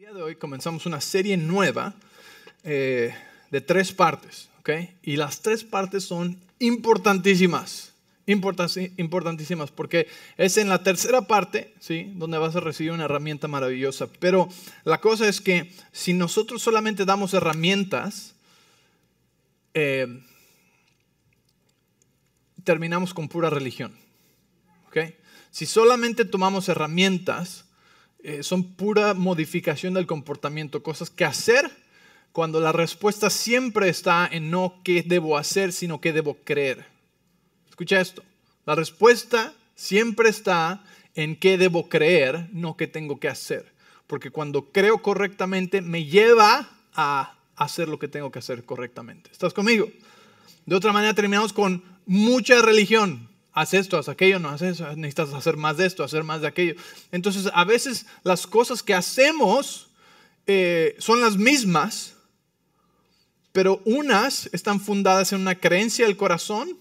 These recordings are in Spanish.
El día de hoy comenzamos una serie nueva eh, de tres partes, ¿ok? Y las tres partes son importantísimas, importantísimas, porque es en la tercera parte, ¿sí? Donde vas a recibir una herramienta maravillosa. Pero la cosa es que si nosotros solamente damos herramientas, eh, terminamos con pura religión, ¿ok? Si solamente tomamos herramientas, eh, son pura modificación del comportamiento, cosas que hacer cuando la respuesta siempre está en no qué debo hacer, sino qué debo creer. Escucha esto, la respuesta siempre está en qué debo creer, no qué tengo que hacer. Porque cuando creo correctamente me lleva a hacer lo que tengo que hacer correctamente. ¿Estás conmigo? De otra manera terminamos con mucha religión, haz esto, haz aquello, no haz eso, necesitas hacer más de esto, hacer más de aquello. Entonces, a veces las cosas que hacemos eh, son las mismas, pero unas están fundadas en una creencia del corazón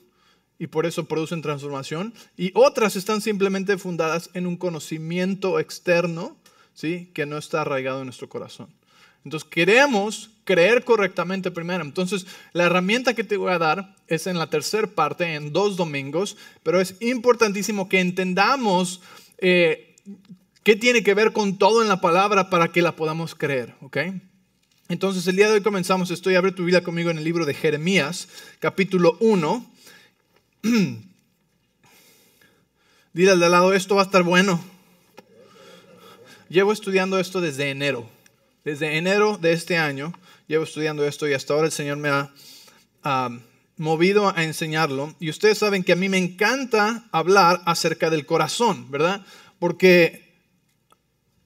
y por eso producen transformación, y otras están simplemente fundadas en un conocimiento externo, ¿sí? que no está arraigado en nuestro corazón. Entonces queremos creer correctamente primero. Entonces la herramienta que te voy a dar es en la tercera parte, en dos domingos, pero es importantísimo que entendamos eh, qué tiene que ver con todo en la palabra para que la podamos creer. ¿ok? Entonces el día de hoy comenzamos, estoy abre tu vida conmigo en el libro de Jeremías, capítulo 1. Dile al de al lado, esto va a estar bueno. Llevo estudiando esto desde enero. Desde enero de este año llevo estudiando esto y hasta ahora el Señor me ha movido a enseñarlo. Y ustedes saben que a mí me encanta hablar acerca del corazón, ¿verdad? Porque,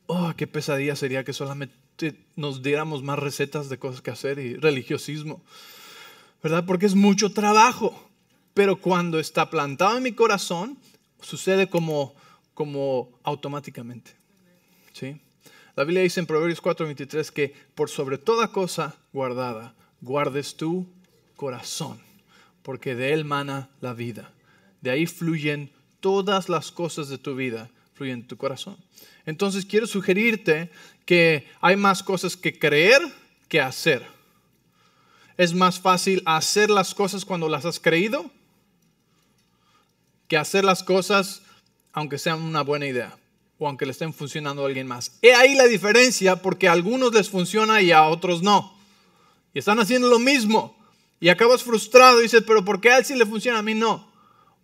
oh, qué pesadilla sería que solamente nos diéramos más recetas de cosas que hacer y religiosismo, ¿verdad? Porque es mucho trabajo. Pero cuando está plantado en mi corazón, sucede como, como automáticamente. ¿Sí? La Biblia dice en Proverbios 4:23 que por sobre toda cosa guardada, guardes tu corazón, porque de él mana la vida. De ahí fluyen todas las cosas de tu vida, fluyen en tu corazón. Entonces quiero sugerirte que hay más cosas que creer que hacer. Es más fácil hacer las cosas cuando las has creído que hacer las cosas aunque sean una buena idea o aunque le estén funcionando a alguien más. He ahí la diferencia porque a algunos les funciona y a otros no. Y están haciendo lo mismo. Y acabas frustrado y dices, pero ¿por qué a él sí le funciona, a mí no?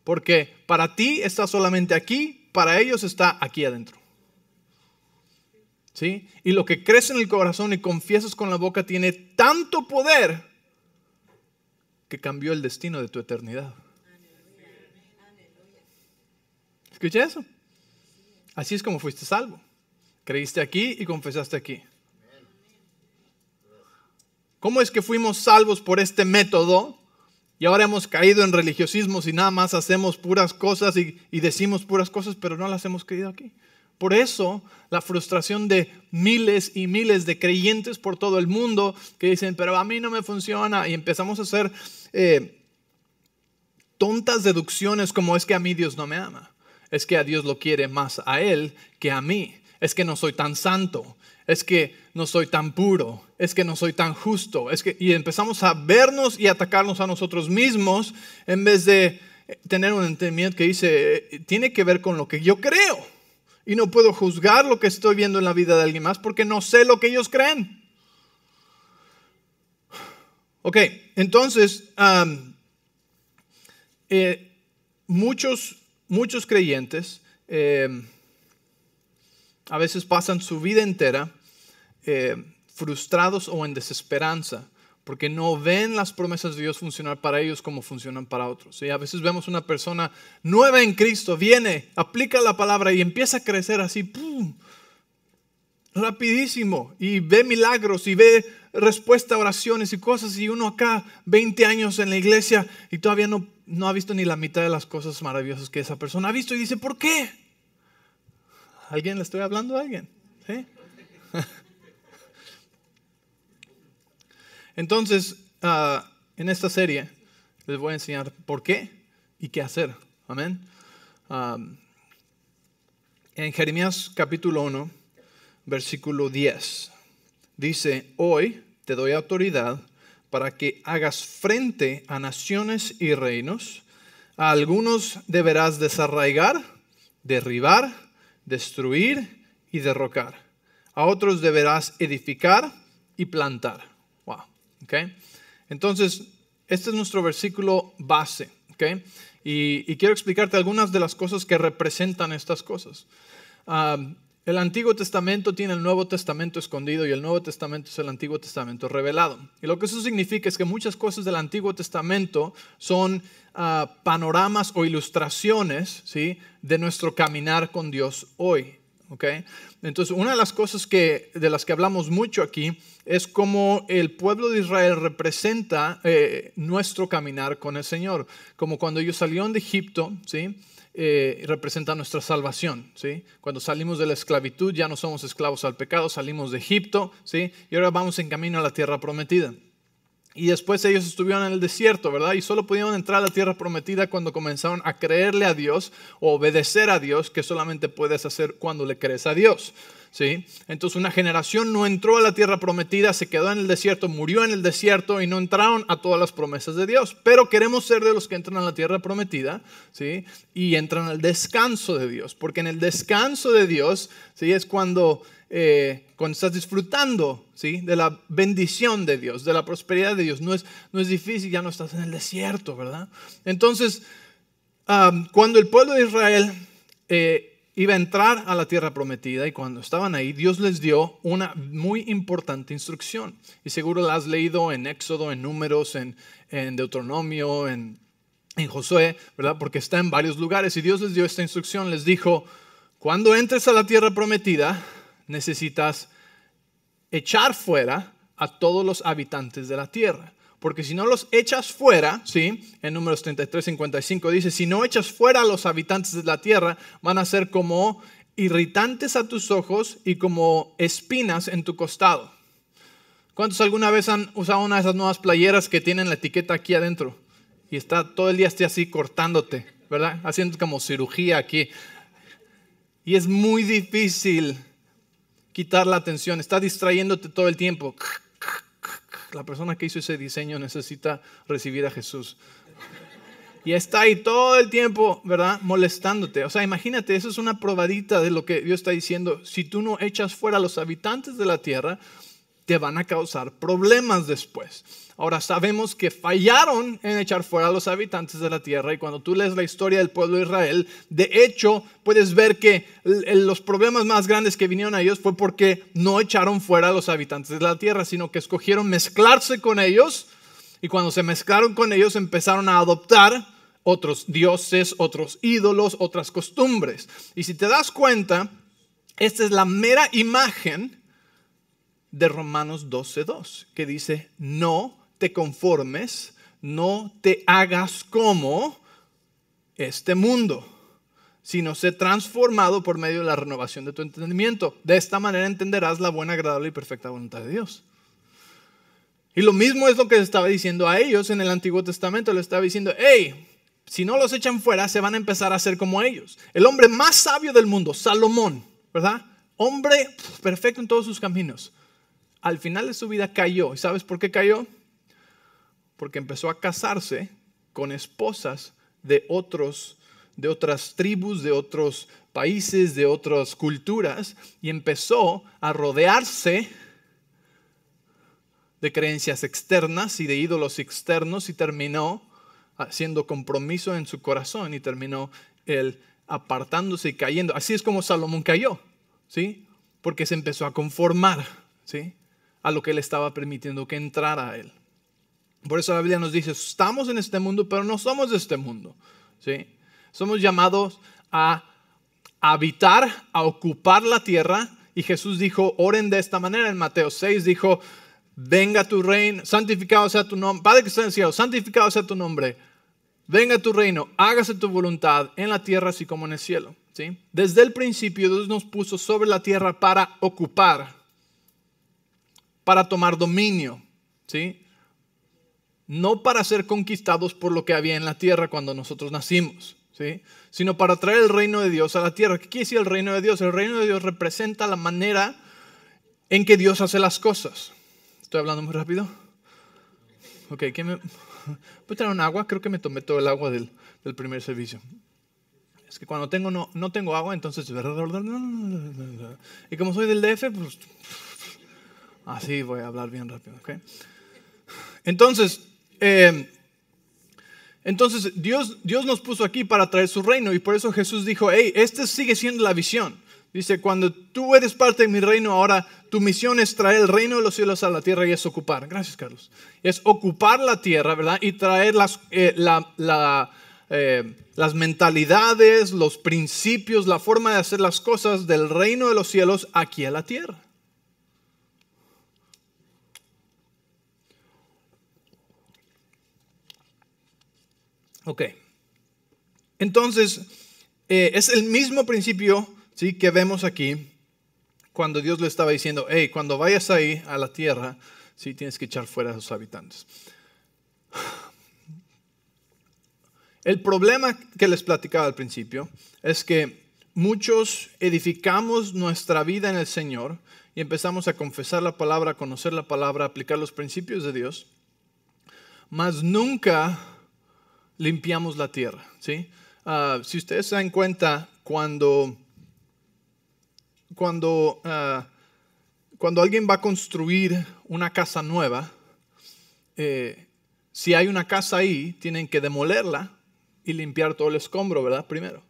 Porque para ti está solamente aquí, para ellos está aquí adentro. ¿Sí? Y lo que crees en el corazón y confiesas con la boca tiene tanto poder que cambió el destino de tu eternidad. ¿Escuché eso? Así es como fuiste salvo. Creíste aquí y confesaste aquí. ¿Cómo es que fuimos salvos por este método y ahora hemos caído en religiosismos y nada más hacemos puras cosas y, decimos puras cosas, pero no las hemos creído aquí? Por eso la frustración de miles y miles de creyentes por todo el mundo que dicen, pero a mí no me funciona y empezamos a hacer eh, tontas deducciones como es que a mí Dios no me ama es que a Dios lo quiere más a Él que a mí. Es que no soy tan santo. Es que no soy tan puro. Es que no soy tan justo. Es que, y empezamos a vernos y atacarnos a nosotros mismos en vez de tener un entendimiento que dice, tiene que ver con lo que yo creo. Y no puedo juzgar lo que estoy viendo en la vida de alguien más porque no sé lo que ellos creen. Ok, entonces, eh, muchos muchos creyentes eh, a veces pasan su vida entera eh, frustrados o en desesperanza porque no ven las promesas de Dios funcionar para ellos como funcionan para otros. Y a veces vemos una persona nueva en Cristo, viene, aplica la palabra y empieza a crecer así, ¡pum! rapidísimo, y ve milagros y ve respuesta a oraciones y cosas, y uno acá 20 años en la iglesia y todavía no, no ha visto ni la mitad de las cosas maravillosas que esa persona ha visto y dice, ¿por qué? ¿Alguien le estoy hablando a alguien? ¿Sí? Entonces, uh, en esta serie les voy a enseñar por qué y qué hacer. Amén. En Jeremías capítulo 1, versículo 10. dice, hoy te doy autoridad para que hagas frente a naciones y reinos. A algunos deberás desarraigar, derribar, destruir y derrocar. A otros deberás edificar y plantar. Wow. Okay. Entonces, este es nuestro versículo base. Okay. Y, quiero explicarte algunas de las cosas que representan estas cosas. Ah, el Antiguo Testamento tiene el Nuevo Testamento escondido y el Nuevo Testamento es el Antiguo Testamento revelado. Y lo que eso significa es que muchas cosas del Antiguo Testamento son ah, panoramas o ilustraciones ¿sí? de nuestro caminar con Dios hoy. ¿okay? Entonces, una de las cosas que, de las que hablamos mucho aquí es cómo el pueblo de Israel representa eh, nuestro caminar con el Señor. Como cuando ellos salieron de Egipto, ¿sí? Eh, representa nuestra salvación. ¿sí? Cuando salimos de la esclavitud ya no somos esclavos al pecado, salimos de Egipto ¿sí? y ahora vamos en camino a la tierra prometida. Y después ellos estuvieron en el desierto, ¿verdad? Y solo pudieron entrar a la tierra prometida cuando comenzaron a creerle a Dios o obedecer a Dios, que solamente puedes hacer cuando le crees a Dios. ¿sí? Entonces una generación no entró a la tierra prometida, se quedó en el desierto, murió en el desierto y no entraron a todas las promesas de Dios. Pero queremos ser de los que entran a la tierra prometida, ¿sí? Y entran al descanso de Dios, porque en el descanso de Dios, ¿sí? Es cuando... Eh, cuando estás disfrutando ¿sí? de la bendición de Dios, de la prosperidad de Dios. No es, no es difícil, ya no estás en el desierto, ¿verdad? Entonces, cuando el pueblo de Israel eh, iba a entrar a la tierra prometida y cuando estaban ahí, Dios les dio una muy importante instrucción. Y seguro la has leído en Éxodo, en Números, en, Deuteronomio, en, en Josué, ¿verdad? Porque está en varios lugares. Y Dios les dio esta instrucción, les dijo, cuando entres a la tierra prometida, necesitas echar fuera a todos los habitantes de la tierra. Porque si no los echas fuera, ¿sí? En números 33, 55 dice, si no echas fuera a los habitantes de la tierra, van a ser como irritantes a tus ojos y como espinas en tu costado. ¿Cuántos alguna vez han usado una de esas nuevas playeras que tienen la etiqueta aquí adentro? Y está todo el día así cortándote, ¿verdad? Haciendo como cirugía aquí. Y es muy difícil quitar la atención, está distrayéndote todo el tiempo la persona que hizo ese diseño necesita recibir a Jesús. Y está ahí todo el tiempo, ¿verdad? Molestándote. O sea, imagínate, eso es una probadita de lo que Dios está diciendo. Si tú no echas fuera a los habitantes de la tierra, te van a causar problemas después. Ahora sabemos que fallaron en echar fuera a los habitantes de la tierra y cuando tú lees la historia del pueblo de Israel, de hecho puedes ver que los problemas más grandes que vinieron a ellos fue porque no echaron fuera a los habitantes de la tierra, sino que escogieron mezclarse con ellos y cuando se mezclaron con ellos empezaron a adoptar otros dioses, otros ídolos, otras costumbres. Y si te das cuenta, esta es la mera imagen de Romanos 12.2, que dice, no te conformes, no te hagas como este mundo, sino sé transformado por medio de la renovación de tu entendimiento. De esta manera entenderás la buena, agradable y perfecta voluntad de Dios. Y lo mismo es lo que estaba diciendo a ellos en el Antiguo Testamento. Le estaba diciendo, hey, si no los echan fuera, se van a empezar a ser como ellos. El hombre más sabio del mundo, Salomón, ¿verdad? Hombre perfecto en todos sus caminos. Al final de su vida cayó. ¿Y sabes por qué cayó? porque empezó a casarse con esposas de otros de otras tribus, de otros países, de otras culturas y empezó a rodearse de creencias externas y de ídolos externos y terminó haciendo compromiso en su corazón y terminó él apartándose y cayendo. Así es como Salomón cayó, ¿sí? Porque se empezó a conformar, ¿sí? A lo que él estaba permitiendo que entrara a él. Por eso la Biblia nos dice, estamos en este mundo, pero no somos de este mundo. ¿sí? Somos llamados a habitar, a ocupar la tierra. Y Jesús dijo, oren de esta manera. En Mateo 6 dijo, venga tu reino, santificado sea tu nombre. Padre que está en el cielo, santificado sea tu nombre. Venga tu reino, hágase tu voluntad en la tierra así como en el cielo. ¿sí? Desde el principio Dios nos puso sobre la tierra para ocupar, para tomar dominio. ¿sí? no para ser conquistados por lo que había en la tierra cuando nosotros nacimos, ¿sí? sino para traer el reino de Dios a la tierra. ¿Qué quiere decir el reino de Dios? El reino de Dios representa la manera en que Dios hace las cosas. ¿Estoy hablando muy rápido? Ok, ¿qué me... ¿Puedo traer un agua? Creo que me tomé todo el agua del, del primer servicio. Es que cuando tengo no, no tengo agua, entonces... Y como soy del DF, pues... Así voy a hablar bien rápido. Entonces, eh, entonces Dios, Dios nos puso aquí para traer su reino y por eso Jesús dijo, hey, esta sigue siendo la visión. Dice, cuando tú eres parte de mi reino, ahora tu misión es traer el reino de los cielos a la tierra y es ocupar. Gracias, Carlos. Es ocupar la tierra, ¿verdad? Y traer las, eh, eh, las mentalidades, los principios, la forma de hacer las cosas del reino de los cielos aquí a la tierra. Ok. Entonces, eh, es el mismo principio ¿sí? que vemos aquí cuando Dios le estaba diciendo, hey, cuando vayas ahí a la tierra, sí, tienes que echar fuera a sus habitantes. El problema que les platicaba al principio es que muchos edificamos nuestra vida en el Señor y empezamos a confesar la palabra, a conocer la palabra, a aplicar los principios de Dios, mas nunca limpiamos la tierra. ¿sí? Ah, si ustedes se dan cuenta, cuando, cuando, ah, cuando alguien va a construir una casa nueva, eh, si hay una casa ahí, tienen que demolerla y limpiar todo el escombro, ¿verdad? Primero.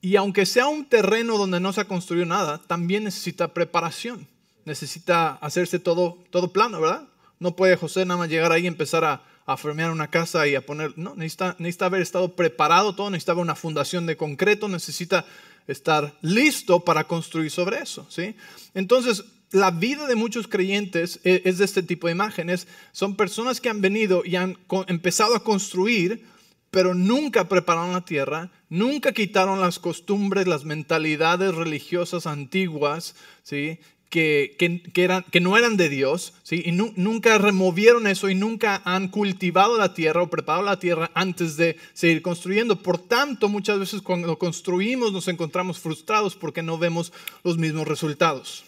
Y aunque sea un terreno donde no se ha construido nada, también necesita preparación. Necesita hacerse todo, todo plano, ¿verdad? No puede José nada más llegar ahí y empezar a, a formear una casa y a poner, no, necesita, necesita haber estado preparado todo, necesita haber una fundación de concreto, necesita estar listo para construir sobre eso, ¿sí? Entonces, la vida de muchos creyentes e, es de este tipo de imágenes. Son personas que han venido y han empezado a construir, pero nunca prepararon la tierra, nunca quitaron las costumbres, las mentalidades religiosas antiguas, ¿sí? Que, eran, que no eran de Dios, ¿sí? y nunca removieron eso y nunca han cultivado la tierra o preparado la tierra antes de seguir construyendo. Por tanto, muchas veces cuando construimos nos encontramos frustrados porque no vemos los mismos resultados.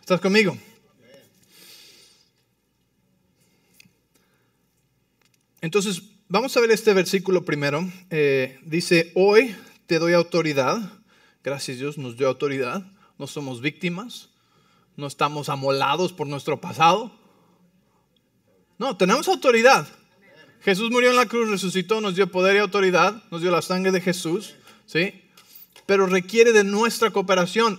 ¿Estás conmigo? Entonces, vamos a ver este versículo primero. Eh, dice, hoy te doy autoridad. Gracias Dios, nos dio autoridad. No somos víctimas no estamos amolados por nuestro pasado. No, tenemos autoridad. Jesús murió en la cruz, resucitó, nos dio poder y autoridad, nos dio la sangre de Jesús, ¿sí? Pero requiere de nuestra cooperación.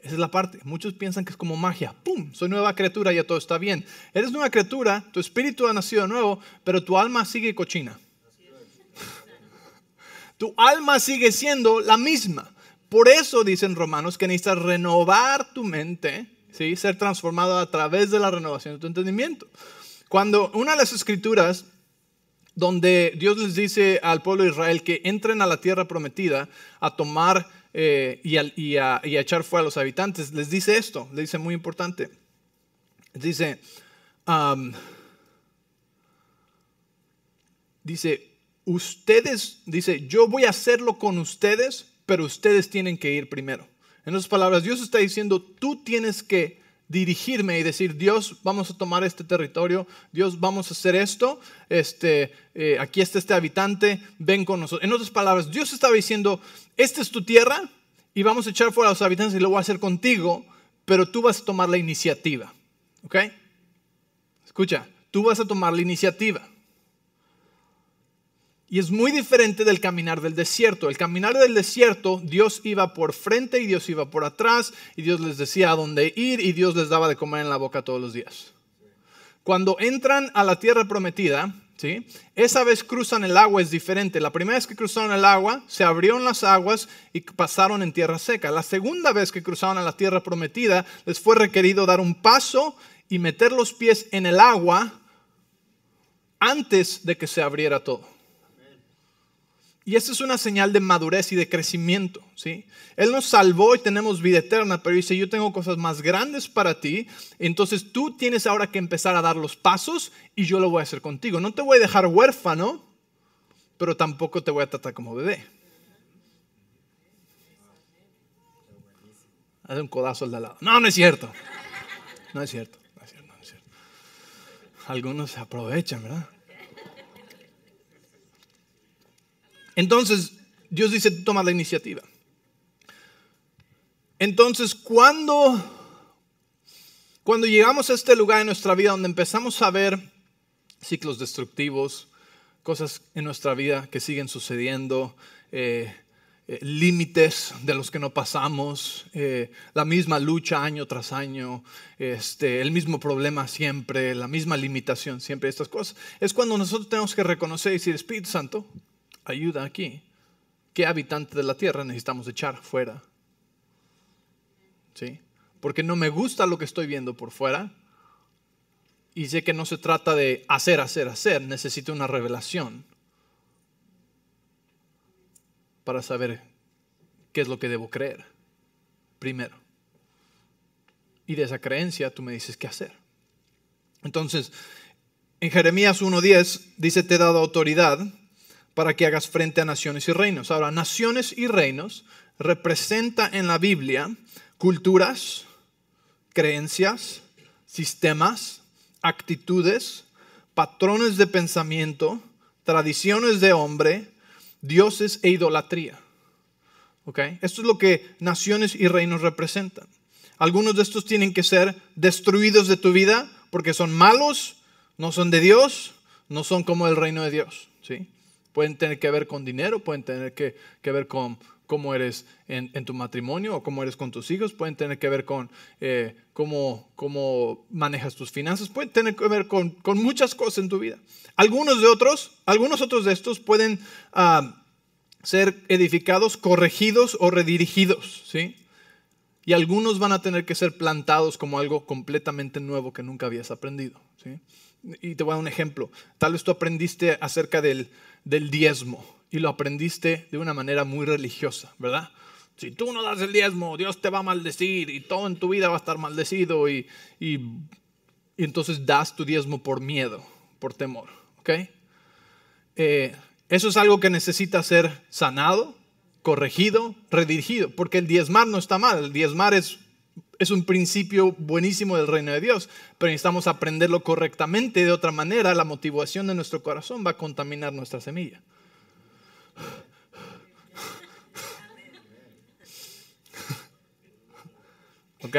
Esa es la parte. Muchos piensan que es como magia. ¡Pum! Soy nueva criatura, ya todo está bien. Eres nueva criatura, tu espíritu ha nacido nuevo, pero tu alma sigue cochina. Tu alma sigue siendo la misma. Por eso dicen romanos que necesitas renovar tu mente, ¿sí? ser transformado a través de la renovación de tu entendimiento. Cuando una de las escrituras donde Dios les dice al pueblo de Israel que entren a la tierra prometida a tomar eh, y, a, echar fuera a los habitantes, les dice esto, le dice muy importante. Dice, dice, ustedes, dice, yo voy a hacerlo con ustedes pero ustedes tienen que ir primero. En otras palabras, Dios está diciendo, tú tienes que dirigirme y decir, Dios, vamos a tomar este territorio, Dios, vamos a hacer esto, este, eh, aquí está este habitante, ven con nosotros. En otras palabras, Dios estaba diciendo, esta es tu tierra y vamos a echar fuera a los habitantes y lo voy a hacer contigo, pero tú vas a tomar la iniciativa. ¿Ok? Escucha, tú vas a tomar la iniciativa. Y es muy diferente del caminar del desierto. El caminar del desierto, Dios iba por frente y Dios iba por atrás y Dios les decía a dónde ir y Dios les daba de comer en la boca todos los días. Cuando entran a la tierra prometida, ¿sí? esa vez cruzan el agua es diferente. La primera vez que cruzaron el agua, se abrieron las aguas y pasaron en tierra seca. La segunda vez que cruzaron a la tierra prometida, les fue requerido dar un paso y meter los pies en el agua antes de que se abriera todo. Y eso es una señal de madurez y de crecimiento, ¿sí? Él nos salvó y tenemos vida eterna, pero dice, yo tengo cosas más grandes para ti, entonces tú tienes ahora que empezar a dar los pasos y yo lo voy a hacer contigo. No te voy a dejar huérfano, pero tampoco te voy a tratar como bebé. Hace un codazo al de al lado. No, no es cierto. No es cierto. No es cierto, no es cierto. Algunos se aprovechan, ¿verdad? Entonces, Dios dice, tú tomas la iniciativa. Entonces, cuando, cuando llegamos a este lugar en nuestra vida donde empezamos a ver ciclos destructivos, cosas en nuestra vida que siguen sucediendo, eh, eh, límites de los que no pasamos, eh, la misma lucha año tras año, este, el mismo problema siempre, la misma limitación siempre, estas cosas. Es cuando nosotros tenemos que reconocer y decir, Espíritu Santo, ayuda aquí. ¿Qué habitante de la tierra necesitamos echar fuera? ¿Sí? Porque no me gusta lo que estoy viendo por fuera. Y sé que no se trata de hacer, hacer, hacer. Necesito una revelación para saber qué es lo que debo creer. Primero. Y de esa creencia tú me dices qué hacer. Entonces, en Jeremías 1.10 dice, te he dado autoridad para que hagas frente a naciones y reinos. Ahora, naciones y reinos representa en la Biblia culturas, creencias, sistemas, actitudes, patrones de pensamiento, tradiciones de hombre, dioses e idolatría. ¿Okay? Esto es lo que naciones y reinos representan. Algunos de estos tienen que ser destruidos de tu vida porque son malos, no son de Dios, no son como el reino de Dios. ¿sí? Pueden tener que ver con dinero, pueden tener que, ver con cómo eres en, tu matrimonio o cómo eres con tus hijos, pueden tener que ver con eh, cómo, cómo, manejas tus finanzas, pueden tener que ver con, muchas cosas en tu vida. Algunos de otros, algunos otros de estos pueden ah, ser edificados, corregidos o redirigidos, ¿sí? Y algunos van a tener que ser plantados como algo completamente nuevo que nunca habías aprendido, ¿sí? Y te voy a dar un ejemplo. Tal vez tú aprendiste acerca del, del diezmo y lo aprendiste de una manera muy religiosa, ¿verdad? Si tú no das el diezmo, Dios te va a maldecir y todo en tu vida va a estar maldecido y, y, entonces das tu diezmo por miedo, por temor, ¿ok? Eh, eso es algo que necesita ser sanado, corregido, redirigido, porque el diezmar no está mal, el diezmar es es un principio buenísimo del reino de Dios, pero necesitamos aprenderlo correctamente. De otra manera, la motivación de nuestro corazón va a contaminar nuestra semilla. ¿Ok?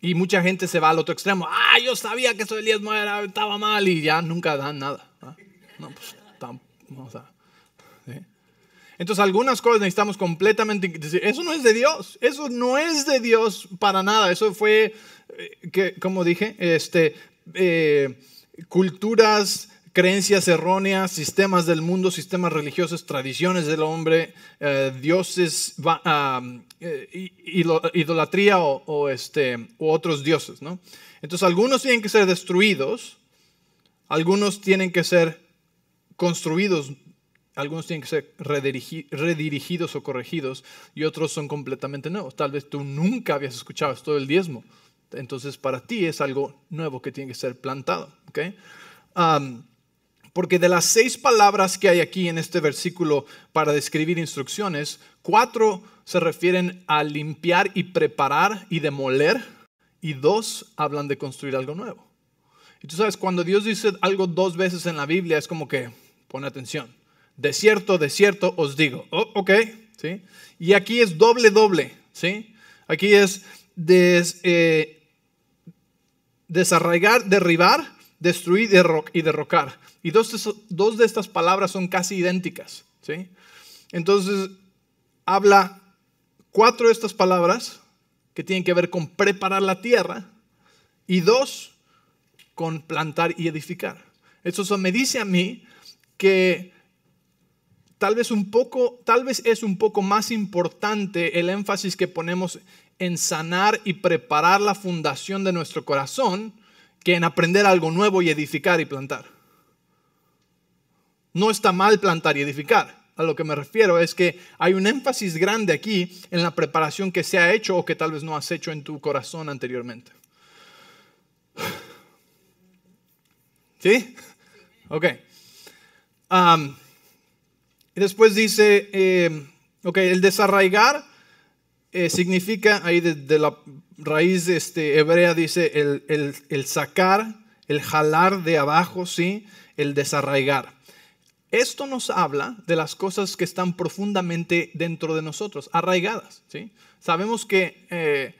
Y mucha gente se va al otro extremo. Ah, yo sabía que eso del diezmo estaba mal y ya nunca dan nada. No, pues, vamos a, entonces algunas cosas necesitamos completamente decir, eso no es de Dios, eso no es de Dios para nada, eso fue, eh, que, como dije, este, eh, culturas, creencias erróneas, sistemas del mundo, sistemas religiosos, tradiciones del hombre, eh, dioses, idolatría o, este, otros dioses. ¿no? Entonces algunos tienen que ser destruidos, algunos tienen que ser construidos algunos tienen que ser redirigidos o corregidos y otros son completamente nuevos. Tal vez tú nunca habías escuchado esto del diezmo. Entonces para ti es algo nuevo que tiene que ser plantado. ¿okay? porque de las seis palabras que hay aquí en este versículo para describir instrucciones, cuatro se refieren a limpiar y preparar y demoler y dos hablan de construir algo nuevo. Y tú sabes, cuando Dios dice algo dos veces en la Biblia es como que, pone atención de cierto, de cierto os digo. Oh, ok, ¿sí? Y aquí es doble, doble, ¿sí? Aquí es eh, desarraigar, derribar, destruir y derrocar. Y dos, dos de estas palabras son casi idénticas, ¿sí? Entonces, habla cuatro de estas palabras que tienen que ver con preparar la tierra y dos con plantar y edificar. Eso me dice a mí que tal vez un poco, tal vez es un poco más importante el énfasis que ponemos en sanar y preparar la fundación de nuestro corazón que en aprender algo nuevo y edificar y plantar. No está mal plantar y edificar. A lo que me refiero es que hay un énfasis grande aquí en la preparación que se ha hecho o que tal vez no has hecho en tu corazón anteriormente. ¿Sí? Ok. Um, y después dice, eh, el desarraigar eh, significa, ahí de, la raíz este, hebrea dice el, el, sacar, el jalar de abajo, ¿sí? el desarraigar. Esto nos habla de las cosas que están profundamente dentro de nosotros, arraigadas. ¿sí? Sabemos que eh,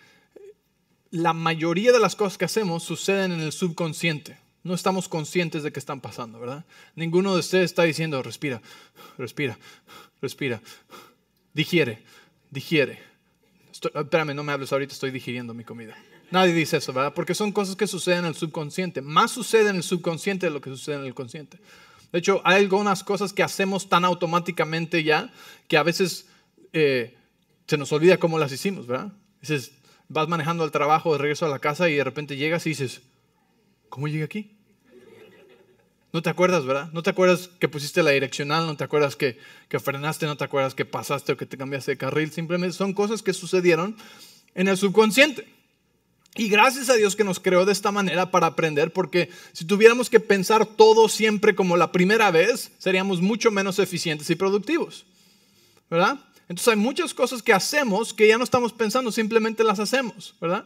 la mayoría de las cosas que hacemos suceden en el subconsciente. No estamos conscientes de que están pasando, ¿verdad? Ninguno de ustedes está diciendo, respira, respira, respira, digiere, digiere. espérame, no me hables ahorita, estoy digiriendo mi comida. Nadie dice eso, ¿verdad? Porque son cosas que suceden en el subconsciente. Más sucede en el subconsciente de lo que sucede en el consciente. De hecho, hay algunas cosas que hacemos tan automáticamente ya que a veces eh, se nos olvida cómo las hicimos, ¿verdad? Dices, vas manejando al trabajo, de regreso a la casa y de repente llegas y dices, ¿cómo llegué aquí? No te acuerdas, ¿verdad? No te acuerdas que pusiste la direccional, no te acuerdas que, que, frenaste, no te acuerdas que pasaste o que te cambiaste de carril. Simplemente son cosas que sucedieron en el subconsciente. Y gracias a Dios que nos creó de esta manera para aprender, porque si tuviéramos que pensar todo siempre como la primera vez, seríamos mucho menos eficientes y productivos. ¿Verdad? Entonces hay muchas cosas que hacemos que ya no estamos pensando, simplemente las hacemos, ¿verdad?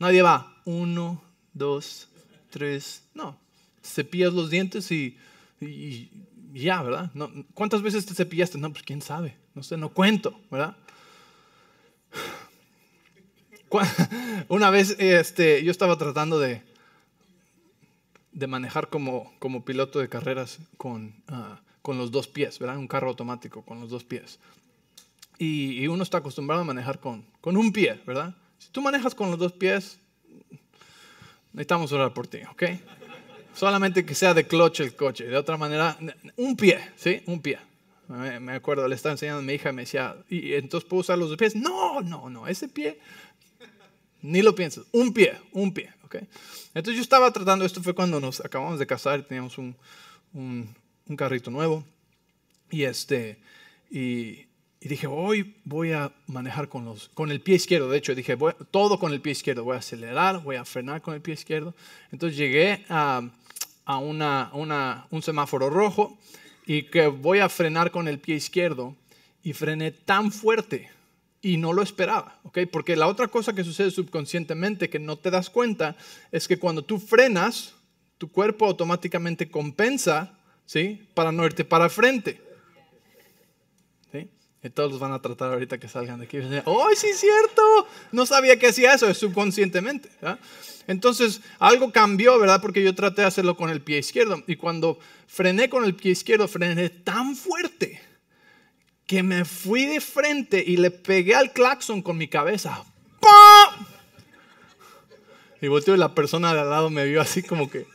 Nadie va, uno, dos, tres, no. Cepillas los dientes y, ya, ¿verdad? No, ¿Cuántas veces te cepillaste? No, pues quién sabe, no sé, no cuento, ¿verdad? Una vez este, yo estaba tratando de, de manejar como, como piloto de carreras con, ah, con los dos pies, ¿verdad? Un carro automático con los dos pies. Y, uno está acostumbrado a manejar con, con un pie, ¿verdad? Si tú manejas con los dos pies, necesitamos orar por ti, ¿ok? Solamente que sea de clutch el coche, de otra manera, un pie, ¿sí? Un pie. Me acuerdo, le estaba enseñando a mi hija me decía, ¿y entonces puedo usar los dos pies? No, no, no, ese pie, ni lo piensas, un pie, un pie, ¿ok? Entonces yo estaba tratando, esto fue cuando nos acabamos de casar, teníamos un, un, un carrito nuevo, y este, y, y dije, hoy voy a manejar con, los, con el pie izquierdo. De hecho, dije, voy, todo con el pie izquierdo. Voy a acelerar, voy a frenar con el pie izquierdo. Entonces llegué a, a una, una, un semáforo rojo y que voy a frenar con el pie izquierdo. Y frené tan fuerte y no lo esperaba, ¿ok? Porque la otra cosa que sucede subconscientemente que no te das cuenta es que cuando tú frenas, tu cuerpo automáticamente compensa, ¿sí? Para no irte para frente. Y todos los van a tratar ahorita que salgan de aquí. ¡Oh, sí cierto! No sabía que hacía eso, es subconscientemente. Entonces, algo cambió, ¿verdad? Porque yo traté de hacerlo con el pie izquierdo. Y cuando frené con el pie izquierdo, frené tan fuerte que me fui de frente y le pegué al claxon con mi cabeza. ¡Pum! Y volteó y la persona de al lado me vio así como que...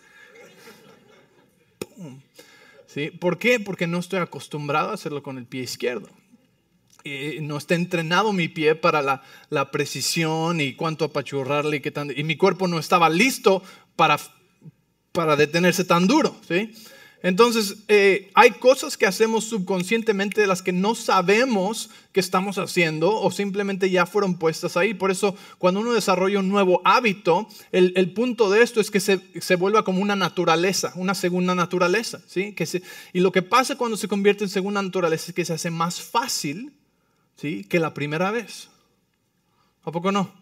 ¡Pum! ¿Sí? ¿Por qué? Porque no estoy acostumbrado a hacerlo con el pie izquierdo. Eh, no está entrenado mi pie para la, la, precisión y cuánto apachurrarle y qué tan, y mi cuerpo no estaba listo para, para detenerse tan duro, ¿sí? Entonces, eh, hay cosas que hacemos subconscientemente de las que no sabemos que estamos haciendo o simplemente ya fueron puestas ahí. Por eso, cuando uno desarrolla un nuevo hábito, el, el punto de esto es que se, se, vuelva como una naturaleza, una segunda naturaleza. ¿sí? Que se, y lo que pasa cuando se convierte en segunda naturaleza es que se hace más fácil ¿sí? que la primera vez. ¿A poco no?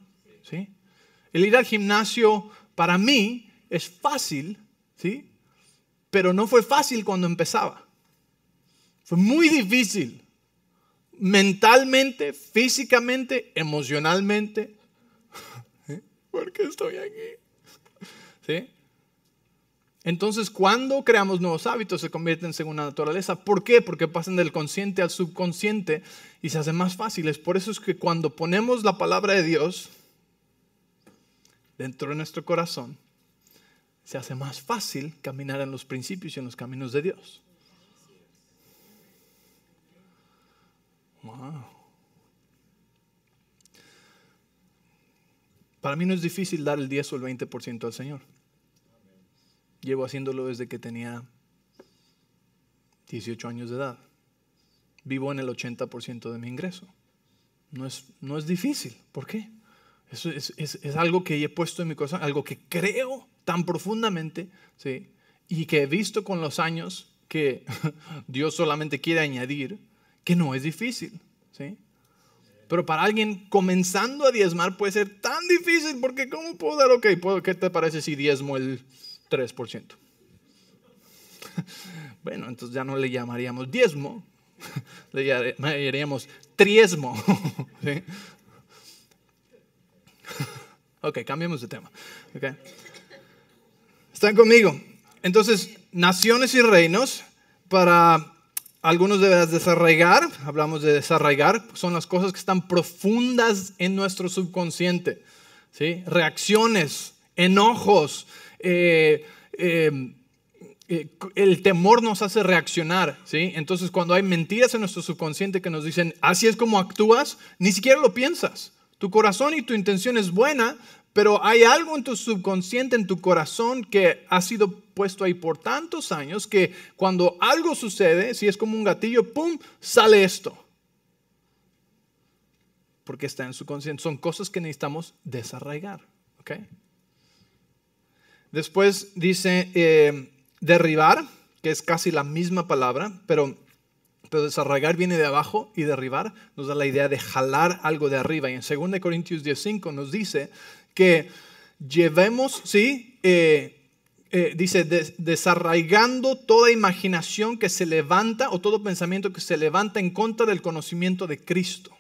¿Sí? El ir al gimnasio para mí es fácil, ¿sí? pero no fue fácil cuando empezaba. Fue muy difícil. Mentalmente, físicamente, emocionalmente. ¿Por qué estoy aquí? ¿Sí? Entonces, cuando creamos nuevos hábitos, se convierten en segunda naturaleza. ¿Por qué? Porque pasan del consciente al subconsciente y se hacen más fáciles. Por eso es que cuando ponemos la palabra de Dios dentro de nuestro corazón, se hace más fácil caminar en los principios y en los caminos de Dios. Wow. Para mí no es difícil dar el 10 o el 20% al Señor. Llevo haciéndolo desde que tenía 18 años de edad. Vivo en el 80% de mi ingreso. No es, no es difícil. ¿Por qué? Es, es, es, algo que he puesto en mi corazón, algo que creo tan profundamente, ¿sí? y que he visto con los años que Dios solamente quiere añadir, que no es difícil. ¿sí? Pero para alguien comenzando a diezmar puede ser tan difícil porque ¿cómo puedo dar? Ok, ¿qué te parece si diezmo el 3%? Bueno, entonces ya no le llamaríamos diezmo, le llamaríamos triesmo. Ok, cambiemos de tema. ¿Están conmigo? Entonces, naciones y reinos, para algunos de desarraigar, hablamos de desarraigar, son las cosas que están profundas en nuestro subconsciente. ¿sí? Reacciones, enojos, eh, eh, eh, el temor nos hace reaccionar, ¿sí? Entonces cuando hay mentiras en nuestro subconsciente que nos dicen, así es como actúas, ni siquiera lo piensas. Tu corazón y tu intención es buena, pero hay algo en tu subconsciente, en tu corazón, que ha sido puesto ahí por tantos años que cuando algo sucede, si es como un gatillo, ¡pum!, sale esto. Porque está en su consciente. Son cosas que necesitamos desarraigar. ¿ok? Después dice eh, derribar, que es casi la misma palabra, pero pero desarraigar viene de abajo y derribar nos da la idea de jalar algo de arriba. Y en 2 Corintios 10.5 nos dice que llevemos, ¿sí? Eh, eh, dice, desarraigando toda imaginación que se levanta o todo pensamiento que se levanta en contra del conocimiento de Cristo.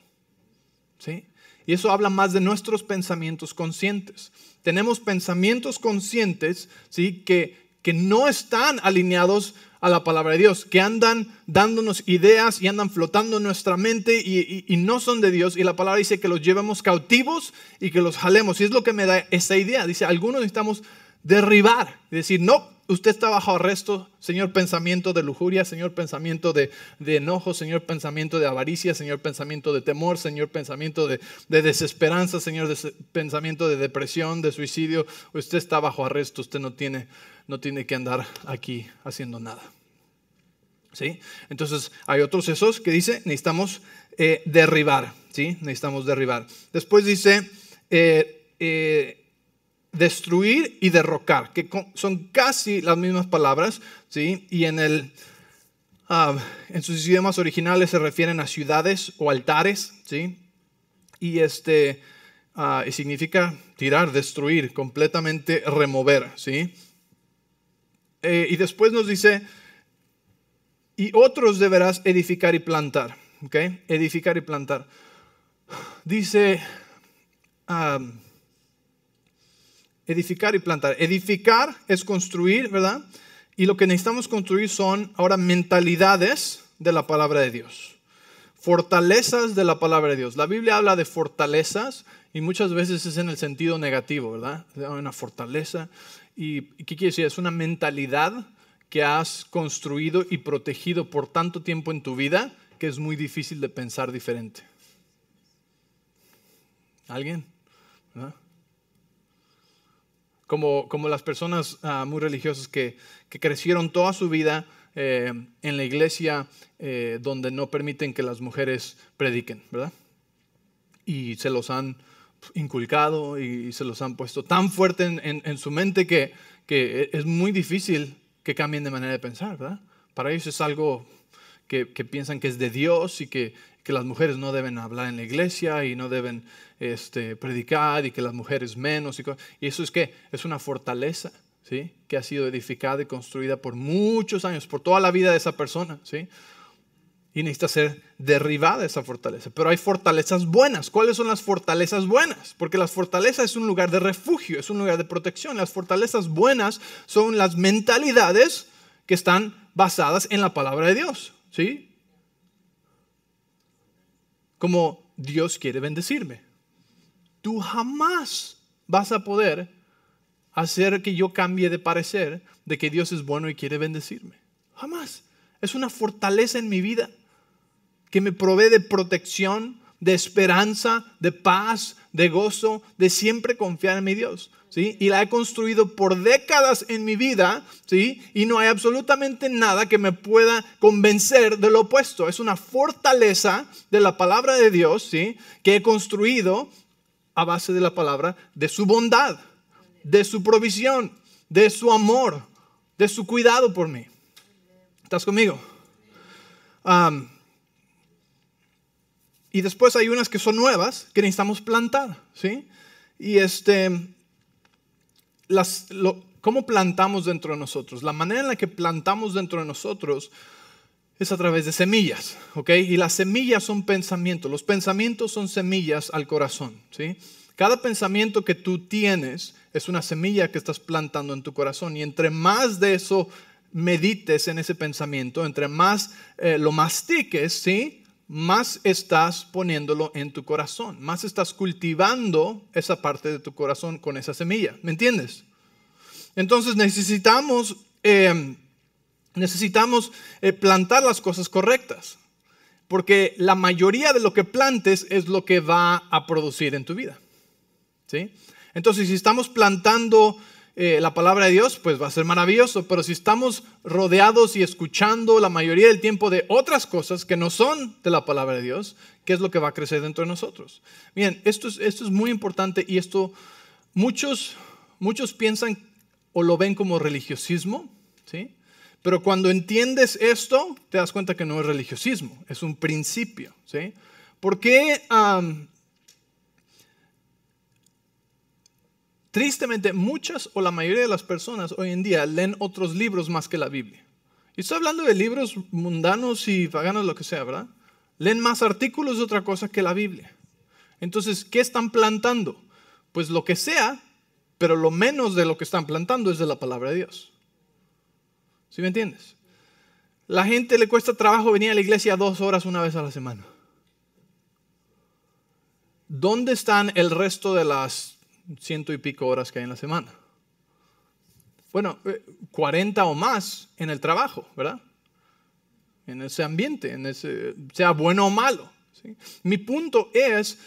¿Sí? Y eso habla más de nuestros pensamientos conscientes. Tenemos pensamientos conscientes, ¿sí? Que, que no están alineados a la palabra de Dios, que andan dándonos ideas y andan flotando en nuestra mente y, no son de Dios. Y la palabra dice que los llevemos cautivos y que los jalemos. Y es lo que me da esa idea. Dice, algunos necesitamos derribar y decir, no, usted está bajo arresto, Señor pensamiento de lujuria, Señor pensamiento de, enojo, Señor pensamiento de avaricia, Señor pensamiento de temor, Señor pensamiento de, de desesperanza, Señor pensamiento de depresión, de suicidio. Usted está bajo arresto, usted no tiene no tiene que andar aquí haciendo nada. ¿Sí? Entonces hay otros esos que dice, necesitamos eh, derribar, ¿sí? Necesitamos derribar. Después dice, eh, eh, destruir y derrocar, que son casi las mismas palabras, ¿sí? Y en, el, ah, en sus idiomas originales se refieren a ciudades o altares, ¿sí? Y este, ah, y significa tirar, destruir, completamente remover, ¿sí? Eh, y después nos dice, y otros deberás edificar y plantar. ¿ok? Edificar y plantar. Dice, edificar y plantar. Edificar es construir, ¿verdad? Y lo que necesitamos construir son ahora mentalidades de la palabra de Dios. Fortalezas de la palabra de Dios. La Biblia habla de fortalezas y muchas veces es en el sentido negativo, ¿verdad? Una fortaleza. ¿Y qué quiere decir? Es una mentalidad que has construido y protegido por tanto tiempo en tu vida que es muy difícil de pensar diferente. ¿Alguien? Como, como, las personas ah, muy religiosas que, que, crecieron toda su vida eh, en la iglesia eh, donde no permiten que las mujeres prediquen, ¿verdad? Y se los han inculcado y se los han puesto tan fuerte en, su mente que, que, es muy difícil que cambien de manera de pensar, ¿verdad? Para ellos es algo que, que piensan que es de Dios y que, que, las mujeres no deben hablar en la iglesia y no deben este, predicar y que las mujeres menos. Y, eso es que es una fortaleza, ¿sí? Que ha sido edificada y construida por muchos años, por toda la vida de esa persona, ¿sí? y necesita ser derribada esa fortaleza. Pero hay fortalezas buenas. ¿Cuáles son las fortalezas buenas? Porque las fortalezas es un lugar de refugio, es un lugar de protección. Las fortalezas buenas son las mentalidades que están basadas en la palabra de Dios. ¿Sí? Como Dios quiere bendecirme. Tú jamás vas a poder hacer que yo cambie de parecer de que Dios es bueno y quiere bendecirme. Jamás. Es una fortaleza en mi vida que me provee de protección, de esperanza, de paz, de gozo, de siempre confiar en mi Dios. Y la he construido por décadas en mi vida, ¿sí? Y no hay absolutamente nada que me pueda convencer de lo opuesto. Es una fortaleza de la palabra de Dios, ¿sí? Que he construido a base de la palabra, de su bondad, de su provisión, de su amor, de su cuidado por mí. ¿Estás conmigo? y después hay unas que son nuevas que necesitamos plantar, ¿sí? Y este, las, ¿cómo plantamos dentro de nosotros? La manera en la que plantamos dentro de nosotros es a través de semillas, ¿ok? Y las semillas son pensamientos, los pensamientos son semillas al corazón, ¿sí? Cada pensamiento que tú tienes es una semilla que estás plantando en tu corazón y entre más de eso medites en ese pensamiento, entre más eh, lo mastiques, ¿sí? Más estás poniéndolo en tu corazón, más estás cultivando esa parte de tu corazón con esa semilla, ¿me entiendes? Entonces necesitamos, em, necesitamos eh, plantar las cosas correctas, porque la mayoría de lo que plantes es lo que va a producir en tu vida. ¿sí? Entonces, si estamos plantando eh, la palabra de Dios, pues va a ser maravilloso, pero si estamos rodeados y escuchando la mayoría del tiempo de otras cosas que no son de la palabra de Dios, ¿qué es lo que va a crecer dentro de nosotros? Bien, esto es, esto es muy importante y esto muchos, muchos piensan o lo ven como religiosismo, ¿sí? Pero cuando entiendes esto, te das cuenta que no es religiosismo, es un principio, ¿sí? ¿Por qué Tristemente, muchas o la mayoría de las personas hoy en día leen otros libros más que la Biblia. Y estoy hablando de libros mundanos y paganos, lo que sea, ¿verdad? Leen más artículos de otra cosa que la Biblia. Entonces, ¿qué están plantando? Pues lo que sea, pero lo menos de lo que están plantando es de la palabra de Dios. ¿Sí me entiendes? La gente le cuesta trabajo venir a la iglesia dos horas una vez a la semana. ¿Dónde están el resto de las ciento y pico horas que hay en la semana. Bueno, 40 eh, o más en el trabajo, ¿verdad? En ese ambiente, en ese, sea bueno o malo. Mi punto es,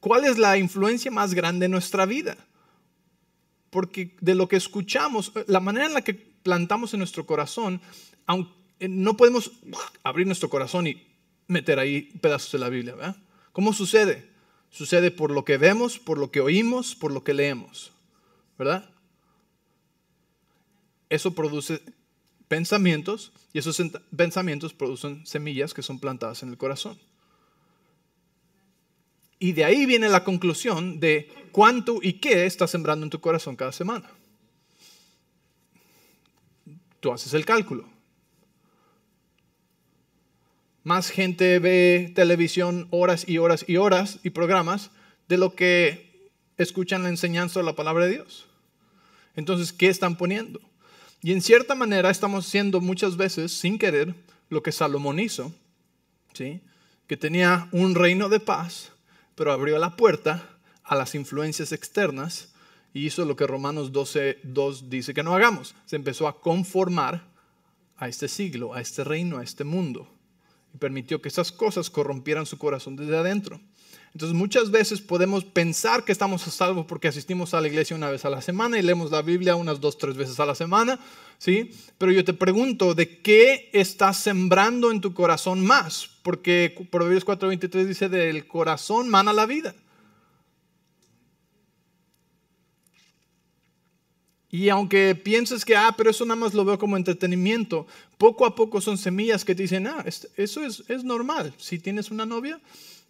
¿cuál es la influencia más grande en nuestra vida? Porque de lo que escuchamos, eh, la manera en la que plantamos en nuestro corazón, eh, no podemos abrir nuestro corazón y meter ahí pedazos de la Biblia, ¿verdad? ¿Cómo sucede? Sucede por lo que vemos, por lo que oímos, por lo que leemos. ¿Verdad? Eso produce pensamientos y esos pensamientos producen semillas que son plantadas en el corazón. Y de ahí viene la conclusión de cuánto y qué estás sembrando en tu corazón cada semana. Tú haces el cálculo más gente ve televisión horas y horas y horas y programas de lo que escuchan la enseñanza de la palabra de Dios. Entonces, ¿qué están poniendo? Y en cierta manera estamos haciendo muchas veces, sin querer, lo que Salomón hizo, ¿sí? que tenía un reino de paz, pero abrió la puerta a las influencias externas y hizo lo que Romanos 12, 2 dice que no hagamos. Se empezó a conformar a este siglo, a este reino, a este mundo permitió que esas cosas corrompieran su corazón desde adentro. Entonces muchas veces podemos pensar que estamos a salvo porque asistimos a la iglesia una vez a la semana y leemos la Biblia unas dos, tres veces a la semana, ¿sí? Pero yo te pregunto, ¿de qué estás sembrando en tu corazón más? Porque Proverbios 4:23 dice, del corazón mana la vida. Y aunque pienses que, ah, pero eso nada más lo veo como entretenimiento, poco a poco son semillas que te dicen, ah, eso es, es normal. Si tienes una novia,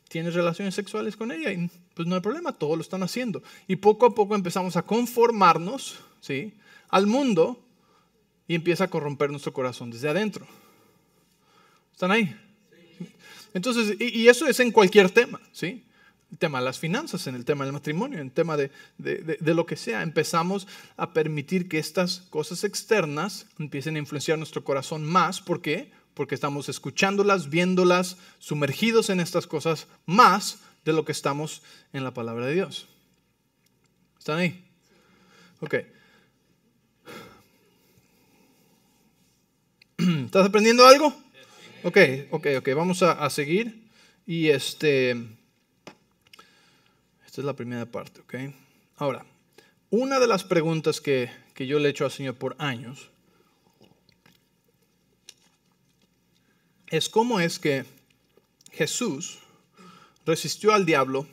tienes relaciones sexuales con ella y pues no hay problema, todos lo están haciendo. Y poco a poco empezamos a conformarnos ¿sí? al mundo y empieza a corromper nuestro corazón desde adentro. ¿Están ahí? Entonces, y, y eso es en cualquier tema, ¿sí? El tema de las finanzas, en el tema del matrimonio, en el tema de, lo que sea. Empezamos a permitir que estas cosas externas empiecen a influenciar nuestro corazón más. ¿Por qué? Porque estamos escuchándolas, viéndolas, sumergidos en estas cosas más de lo que estamos en la palabra de Dios. ¿Están ahí? Ok. ¿Estás aprendiendo algo? Ok, ok, ok. Vamos a seguir. Y este es la primera parte, ¿ok? Ahora, una de las preguntas que, que yo le he hecho al Señor por años es cómo es que Jesús resistió al diablo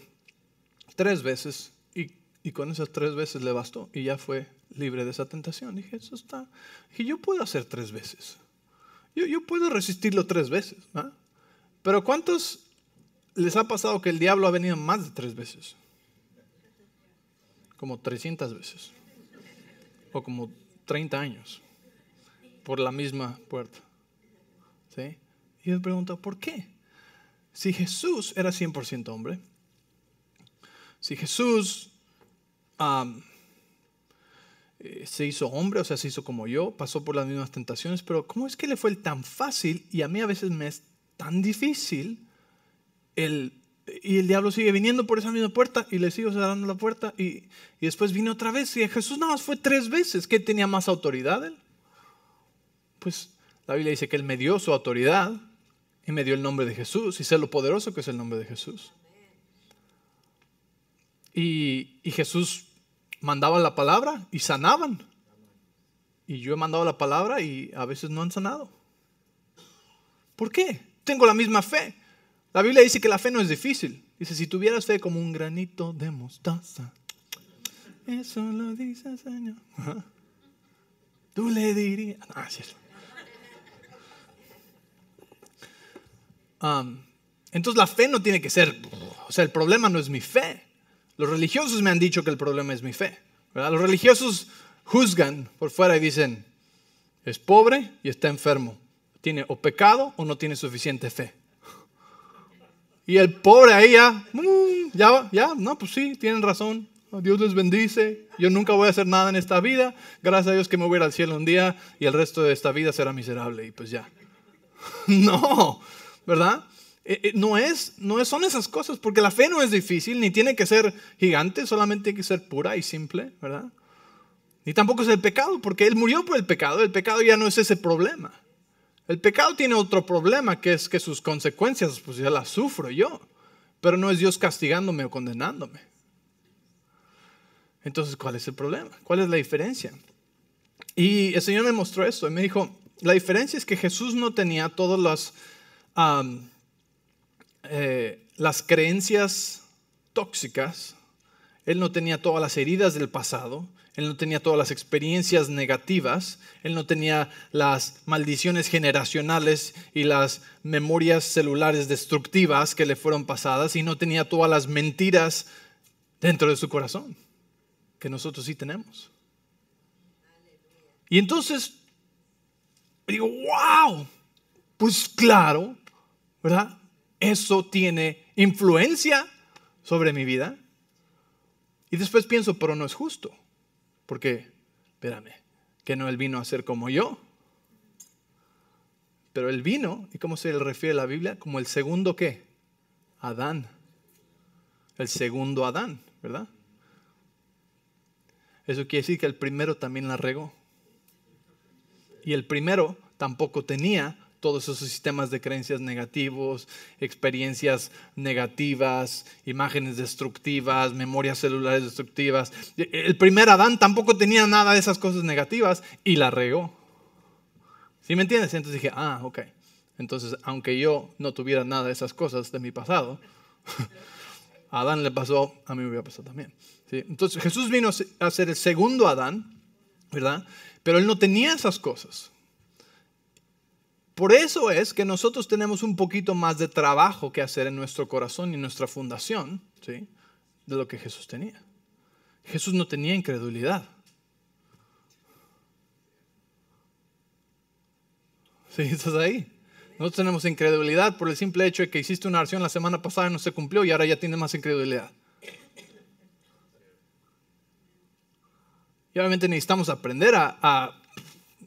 tres veces y, y, con esas tres veces le bastó y ya fue libre de esa tentación. Dije, eso está. Dije, yo puedo hacer tres veces. Yo, yo puedo resistirlo tres veces. ¿ah? Pero ¿cuántos les ha pasado que el diablo ha venido más de tres veces? Como 300 veces. O como 30 años. Por la misma puerta. ¿Sí? Y me pregunto, ¿por qué? Si Jesús era 100% hombre, si Jesús eh, se hizo hombre, o sea, se hizo como yo, pasó por las mismas tentaciones, pero ¿cómo es que le fue tan fácil y a mí a veces me es tan difícil el, y el diablo sigue viniendo por esa misma puerta y le sigo cerrando la puerta y, y después vino otra vez y Jesús nada más fue tres veces, ¿qué tenía más autoridad él? Pues la Biblia dice que él me dio su autoridad y me dio el nombre de Jesús y sé lo poderoso que es el nombre de Jesús. Y, y Jesús mandaba la palabra y sanaban. Y yo he mandado la palabra y a veces no han sanado. ¿Por qué? Tengo la misma fe. La Biblia dice que la fe no es difícil. Dice, si tuvieras fe como un granito de mostaza. Eso lo dice el Señor. Tú le dirías. entonces la fe no tiene que ser, o sea, el problema no es mi fe. Los religiosos me han dicho que el problema es mi fe. Los religiosos juzgan por fuera y dicen, es pobre y está enfermo. Tiene o pecado o no tiene suficiente fe. Y el pobre ahí ya, mm, ya, ya, no, pues sí, tienen razón. Dios les bendice. Yo nunca voy a hacer nada en esta vida. Gracias a Dios que me voy al cielo un día y el resto de esta vida será miserable. Y pues ya. No, ¿verdad? Eh, eh, no es, no son esas cosas, porque la fe no es difícil, ni tiene que ser gigante, solamente tiene que ser pura y simple, ¿verdad? Ni tampoco es el pecado, porque Él murió por el pecado, el pecado ya no es ese problema. El pecado tiene otro problema, que es que sus consecuencias, pues ya las sufro yo, pero no es Dios castigándome o condenándome. Entonces, ¿cuál es el problema? ¿Cuál es la diferencia? Y el Señor me mostró esto y me dijo, la diferencia es que Jesús no tenía todas las... Eh, las creencias tóxicas, él no tenía todas las heridas del pasado, él no tenía todas las experiencias negativas, él no tenía las maldiciones generacionales y las memorias celulares destructivas que le fueron pasadas y no tenía todas las mentiras dentro de su corazón, que nosotros sí tenemos. Y entonces digo, wow, pues claro, ¿verdad? eso tiene influencia sobre mi vida. Y después pienso, pero no es justo. Porque, espérame, que no él vino a ser como yo. Pero él vino, ¿y cómo se le refiere la Biblia? Como el segundo qué? Adán. El segundo Adán, ¿verdad? Eso quiere decir que el primero también la regó. Y el primero tampoco tenía todos esos sistemas de creencias negativos, experiencias negativas, imágenes destructivas, memorias celulares destructivas. El primer Adán tampoco tenía nada de esas cosas negativas y la regó. ¿Sí me entiendes? Entonces dije, ah, ok. Entonces, aunque yo no tuviera nada de esas cosas de mi pasado, a Adán le pasó, a mí me hubiera pasado también. Entonces Jesús vino a ser el segundo Adán, ¿verdad? Pero él no tenía esas cosas. Por eso es que nosotros tenemos un poquito más de trabajo que hacer en nuestro corazón y en nuestra fundación ¿sí? de lo que Jesús tenía. Jesús no tenía incredulidad. ¿Sí? ¿Estás ahí? Nosotros tenemos incredulidad por el simple hecho de que hiciste una oración la semana pasada y no se cumplió y ahora ya tienes más incredulidad. Y obviamente necesitamos aprender a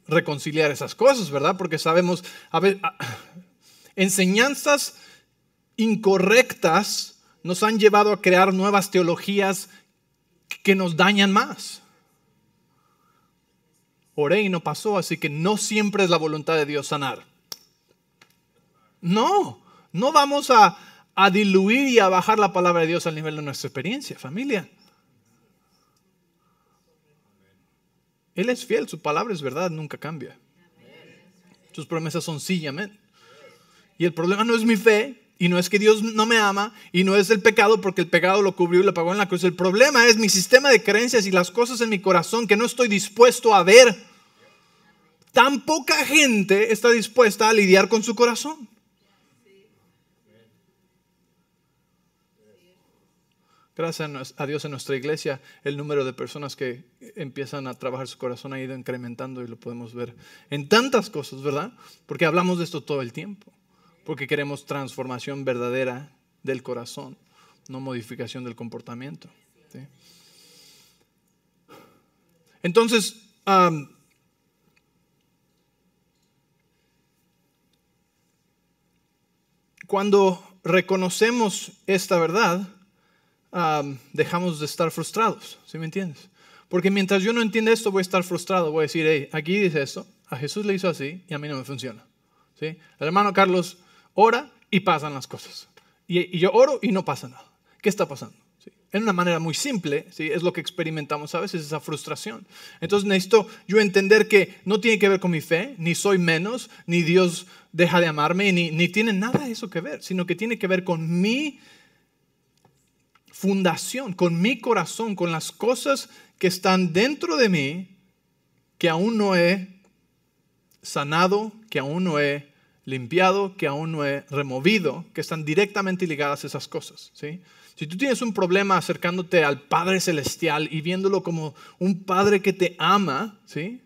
reconciliar esas cosas, ¿verdad? Porque sabemos, a enseñanzas incorrectas nos han llevado a crear nuevas teologías que nos dañan más. Oré y no pasó, así que no siempre es la voluntad de Dios sanar. No, no vamos a, a diluir y a bajar la palabra de Dios al nivel de nuestra experiencia, familia. Él es fiel, su palabra es verdad, nunca cambia. Sus promesas son sí y amén. Y el problema no es mi fe, y no es que Dios no me ama, y no es el pecado, porque el pecado lo cubrió y lo pagó en la cruz. El problema es mi sistema de creencias y las cosas en mi corazón que no estoy dispuesto a ver. Tan poca gente está dispuesta a lidiar con su corazón. Gracias a Dios en nuestra iglesia, el número de personas que empiezan a trabajar su corazón ha ido incrementando y lo podemos ver en tantas cosas, ¿verdad? Porque hablamos de esto todo el tiempo, porque queremos transformación verdadera del corazón, no modificación del comportamiento. Entonces, cuando reconocemos esta verdad, dejamos de estar frustrados, ¿sí me entiendes? Porque mientras yo no entienda esto, voy a estar frustrado, voy a decir, hey, aquí dice esto, a Jesús le hizo así y a mí no me funciona. ¿sí? El hermano Carlos ora y pasan las cosas. Y, yo oro y no pasa nada. ¿Qué está pasando? ¿Sí? En una manera muy simple, ¿sí? es lo que experimentamos a veces, esa frustración. Entonces necesito yo entender que no tiene que ver con mi fe, ni soy menos, ni Dios deja de amarme, ni, ni tiene nada eso que ver, sino que tiene que ver con mi fundación, con mi corazón, con las cosas que están dentro de mí que aún no he sanado, que aún no he limpiado, que aún no he removido, que están directamente ligadas a esas cosas. ¿sí? Si tú tienes un problema acercándote al Padre Celestial y viéndolo como un Padre que te ama, ¿sí?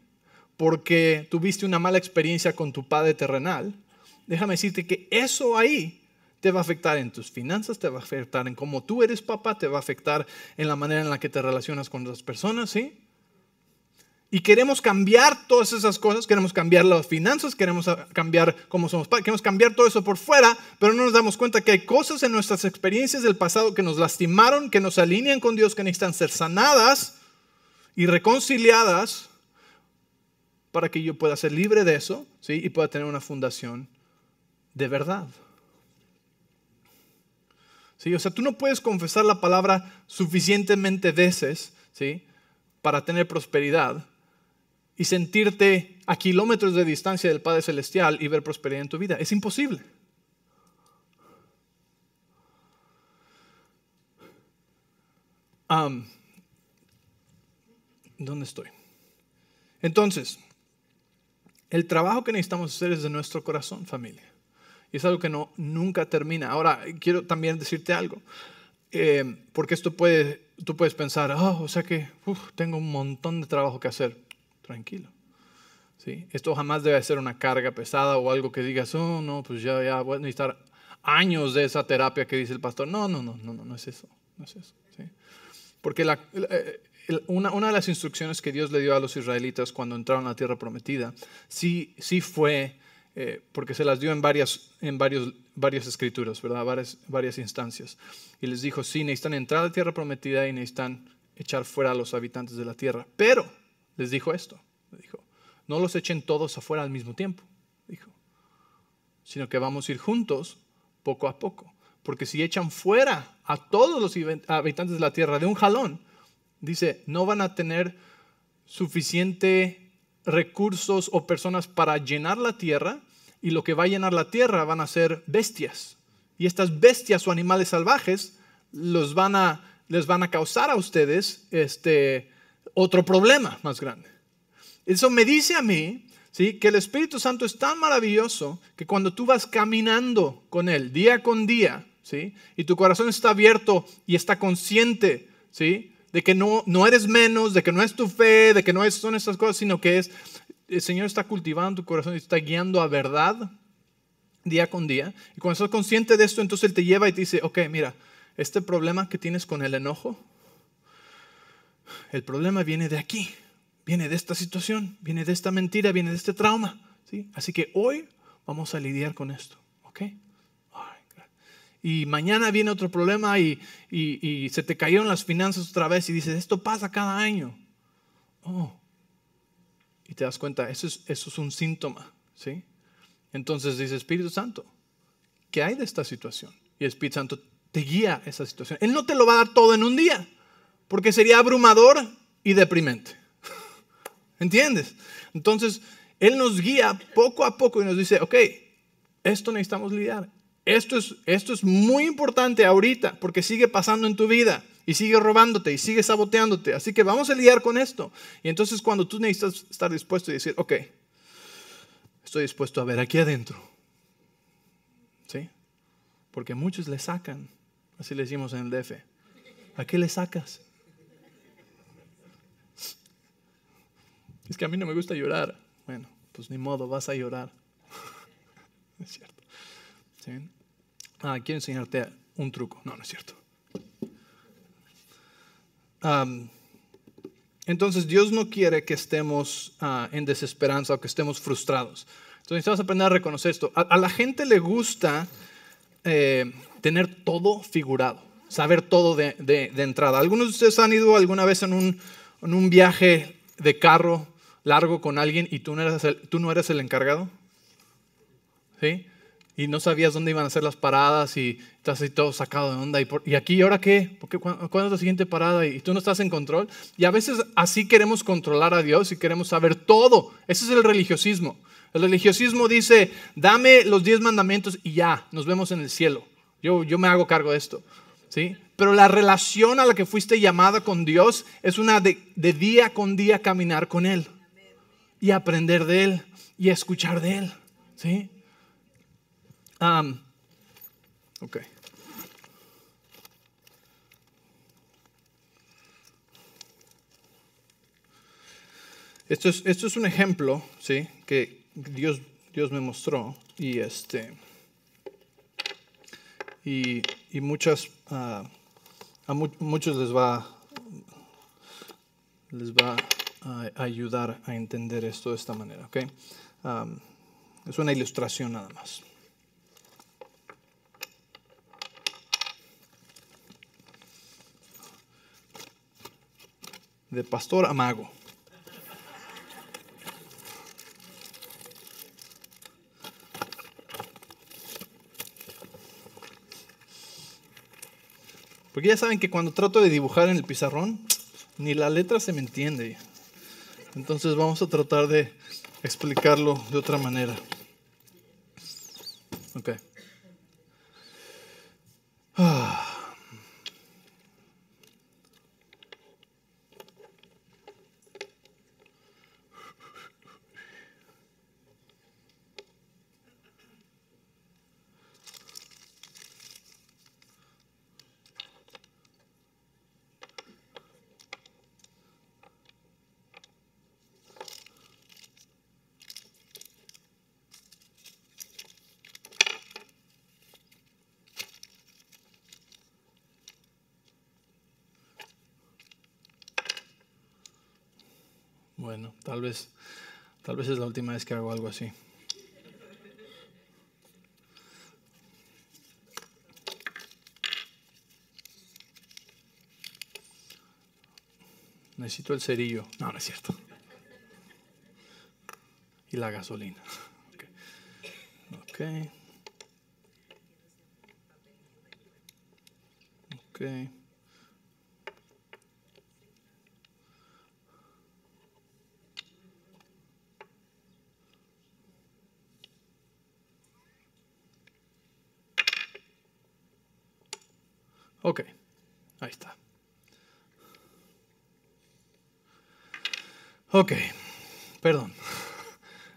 porque tuviste una mala experiencia con tu Padre terrenal, déjame decirte que eso ahí te va a afectar en tus finanzas, te va a afectar en cómo tú eres papá, te va a afectar en la manera en la que te relacionas con otras personas, ¿sí? Y queremos cambiar todas esas cosas, queremos cambiar las finanzas, queremos cambiar cómo somos padres, queremos cambiar todo eso por fuera, pero no nos damos cuenta que hay cosas en nuestras experiencias del pasado que nos lastimaron, que nos alinean con Dios, que necesitan ser sanadas y reconciliadas para que yo pueda ser libre de eso, ¿sí? Y pueda tener una fundación de verdad. O sea, tú no puedes confesar la palabra suficientemente veces, ¿sí? Para tener prosperidad y sentirte a kilómetros de distancia del Padre Celestial y ver prosperidad en tu vida. Es imposible. ¿Dónde estoy? Entonces, el trabajo que necesitamos hacer es de nuestro corazón, familia. Y es algo que no, nunca termina. Ahora, quiero también decirte algo. Eh, porque esto puede, tú puedes pensar, oh, o sea que tengo un montón de trabajo que hacer. Tranquilo. ¿Sí? Esto jamás debe ser una carga pesada o algo que digas, oh, no, pues ya, ya voy a necesitar años de esa terapia que dice el pastor. No, no, no, no, no, no es eso. No es eso. Porque eh, una, una, de las instrucciones que Dios le dio a los israelitas cuando entraron a la tierra prometida, sí, sí fue eh, porque se las dio en varias, en varios, varias escrituras, ¿verdad? Varias, varias instancias. Y les dijo, sí, necesitan entrar a la tierra prometida y necesitan echar fuera a los habitantes de la tierra. Pero les dijo esto, dijo, no los echen todos afuera al mismo tiempo, dijo, sino que vamos a ir juntos poco a poco. Porque si echan fuera a todos los habitantes de la tierra de un jalón, dice, no van a tener suficiente recursos o personas para llenar la tierra y lo que va a llenar la tierra van a ser bestias. Y estas bestias o animales salvajes los van a, les van a causar a ustedes este, otro problema más grande. Eso me dice a mí ¿sí? que el Espíritu Santo es tan maravilloso que cuando tú vas caminando con Él día con día ¿sí? y tu corazón está abierto y está consciente ¿sí? De que no, no eres menos, de que no es tu fe, de que no es, son estas cosas, sino que es, el Señor está cultivando tu corazón y está guiando a verdad día con día. Y cuando estás consciente de esto, entonces Él te lleva y te dice, ok, mira, este problema que tienes con el enojo, el problema viene de aquí, viene de esta situación, viene de esta mentira, viene de este trauma. ¿sí? Así que hoy vamos a lidiar con esto. ¿ok? Y mañana viene otro problema y, se te cayeron las finanzas otra vez y dices, esto pasa cada año. Oh. Y te das cuenta, eso es, eso es un síntoma, ¿sí? Entonces dice Espíritu Santo, ¿qué hay de esta situación? Y Espíritu Santo te guía esa situación. Él no te lo va a dar todo en un día, porque sería abrumador y deprimente. ¿Entiendes? Entonces, Él nos guía poco a poco y nos dice, ok, esto necesitamos lidiar, esto es, esto es muy importante ahorita porque sigue pasando en tu vida y sigue robándote y sigue saboteándote. Así que vamos a lidiar con esto. Y entonces cuando tú necesitas estar dispuesto y decir, ok, estoy dispuesto a ver aquí adentro. ¿Sí? Porque muchos le sacan, así le decimos en el DF. ¿A qué le sacas? Es que a mí no me gusta llorar. Bueno, pues ni modo, vas a llorar. es cierto. Ah, quiero enseñarte un truco. No, no es cierto. entonces Dios no quiere que estemos ah, en desesperanza o que estemos frustrados. Entonces necesitamos aprender a reconocer esto. A, la gente le gusta eh, tener todo figurado, saber todo de, entrada. ¿Algunos de ustedes han ido alguna vez en un, en un viaje de carro largo con alguien y tú no eres tú no eres el encargado? ¿Sí? Y no sabías dónde iban a ser las paradas y estás ahí todo sacado de onda. ¿Y, ¿y aquí, ahora qué? ¿Por ¿Cuándo es la siguiente parada? Y tú no estás en control. Y a veces así queremos controlar a Dios y queremos saber todo. Ese es el religiosismo. El religiosismo dice, dame los diez mandamientos y ya, nos vemos en el cielo. Yo, yo me hago cargo de esto. ¿sí? Pero la relación a la que fuiste llamada con Dios es una de día con día caminar con Él y aprender de Él y escuchar de Él. ¿sí? Ok. Esto es, esto es un ejemplo, ¿sí? Que Dios, Dios me mostró y este y, y muchas ah, a muchos les va les va a ayudar a entender esto de esta manera, ¿ok? es una ilustración nada más. De pastor a mago. Porque ya saben que cuando trato de dibujar en el pizarrón, ni la letra se me entiende. Entonces vamos a tratar de explicarlo de otra manera. Ok. Ah. Bueno, tal vez, tal vez es la última vez que hago algo así. Necesito el cerillo. No, no es cierto. Y la gasolina. Ok. Ok. okay. Ok, ahí está. Ok, perdón.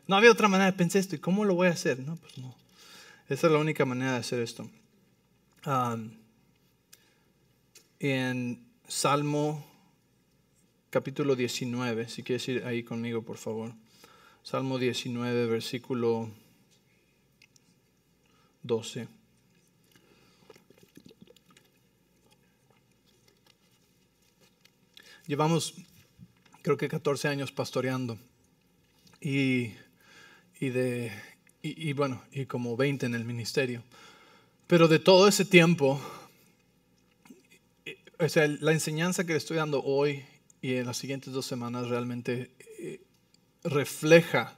No había otra manera, pensé esto, ¿y cómo lo voy a hacer? No, pues no. Esa es la única manera de hacer esto. en Salmo capítulo 19, si quieres ir ahí conmigo, por favor. Salmo 19, versículo 12. Llevamos, creo que 14 años pastoreando y, de, y, bueno, y como 20 en el ministerio. Pero de todo ese tiempo, o sea, la enseñanza que le estoy dando hoy y en las siguientes dos semanas realmente eh, refleja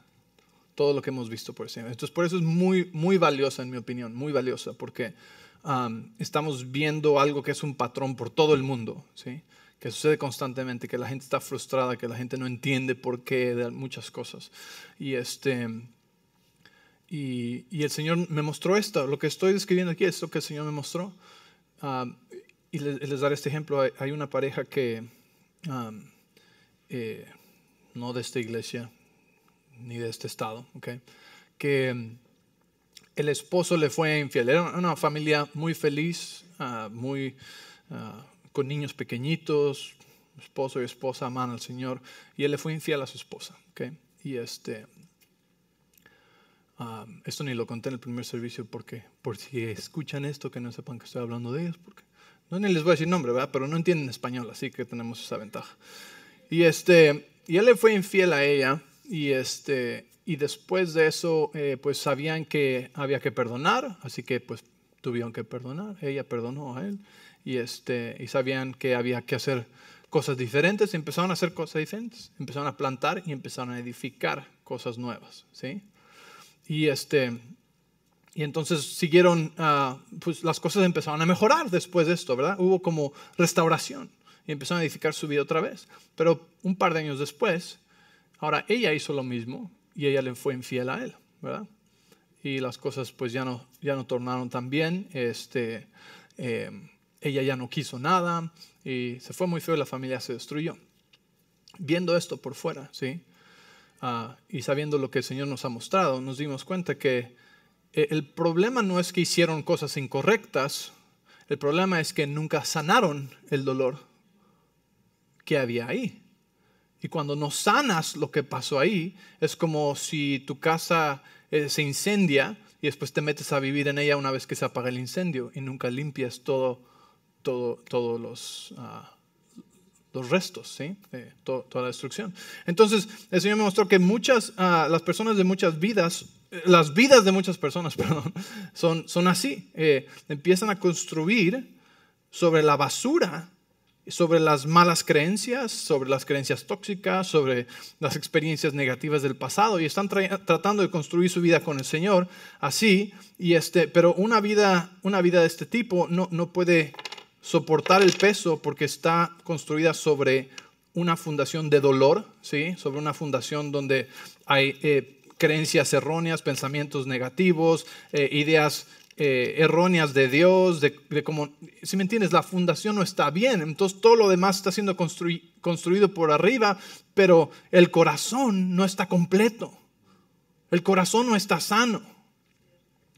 todo lo que hemos visto por encima. Entonces, por eso es muy, muy valiosa, en mi opinión, muy valiosa, porque estamos viendo algo que es un patrón por todo el mundo, ¿sí? Que sucede constantemente, que la gente está frustrada, que la gente no entiende por qué de muchas cosas. Y, este, y, y el Señor me mostró esto, lo que estoy describiendo aquí es lo que el Señor me mostró. Y les, daré este ejemplo, hay, una pareja que, um, eh, no de esta iglesia, ni de este estado, okay, que um, el esposo le fue infiel. Era una familia muy feliz, uh, muy... Uh, con niños pequeñitos, esposo y esposa aman al Señor, y él le fue infiel a su esposa. ¿okay? Y este, um, esto ni lo conté en el primer servicio porque, por si escuchan esto, que no sepan que estoy hablando de ellos, porque no ni les voy a decir nombre, ¿verdad? Pero no entienden español, así que tenemos esa ventaja. Y este, y él le fue infiel a ella, y este, y después de eso, eh, pues sabían que había que perdonar, así que pues tuvieron que perdonar. Ella perdonó a él, y este, y sabían que había que hacer cosas diferentes, empezaron a hacer cosas diferentes, empezaron a plantar y empezaron a edificar cosas nuevas, ¿sí? Y este, y entonces siguieron, ah, pues las cosas empezaron a mejorar después de esto, ¿verdad? Hubo como restauración y empezaron a edificar su vida otra vez. Pero un par de años después, ahora ella hizo lo mismo y ella le fue infiel a él, ¿verdad? Y las cosas pues ya no, ya no tornaron tan bien, este, eh, ella ya no quiso nada, y se fue muy feo la familia se destruyó. Viendo esto por fuera, ¿sí? Ah, y sabiendo lo que el Señor nos ha mostrado, nos dimos cuenta que eh, el problema no es que hicieron cosas incorrectas, el problema es que nunca sanaron el dolor que había ahí. Y cuando no sanas lo que pasó ahí, es como si tu casa eh, se incendia y después te metes a vivir en ella una vez que se apaga el incendio y nunca limpias todo todos los, ah, los restos, ¿sí? toda la destrucción. Entonces, el Señor me mostró que muchas, ah, las personas de muchas vidas, las vidas de muchas personas, perdón, son, son así. Eh, empiezan a construir sobre la basura sobre las malas creencias, sobre las creencias tóxicas, sobre las experiencias negativas del pasado y están tratando de construir su vida con el Señor así y este, pero una vida, una vida de este tipo no, no puede soportar el peso porque está construida sobre una fundación de dolor, ¿sí? sobre una fundación donde hay eh, creencias erróneas, pensamientos negativos, eh, ideas eh, erróneas de Dios, de, cómo, si me entiendes, la fundación no está bien, entonces todo lo demás está siendo construido por arriba, pero el corazón no está completo, el corazón no está sano.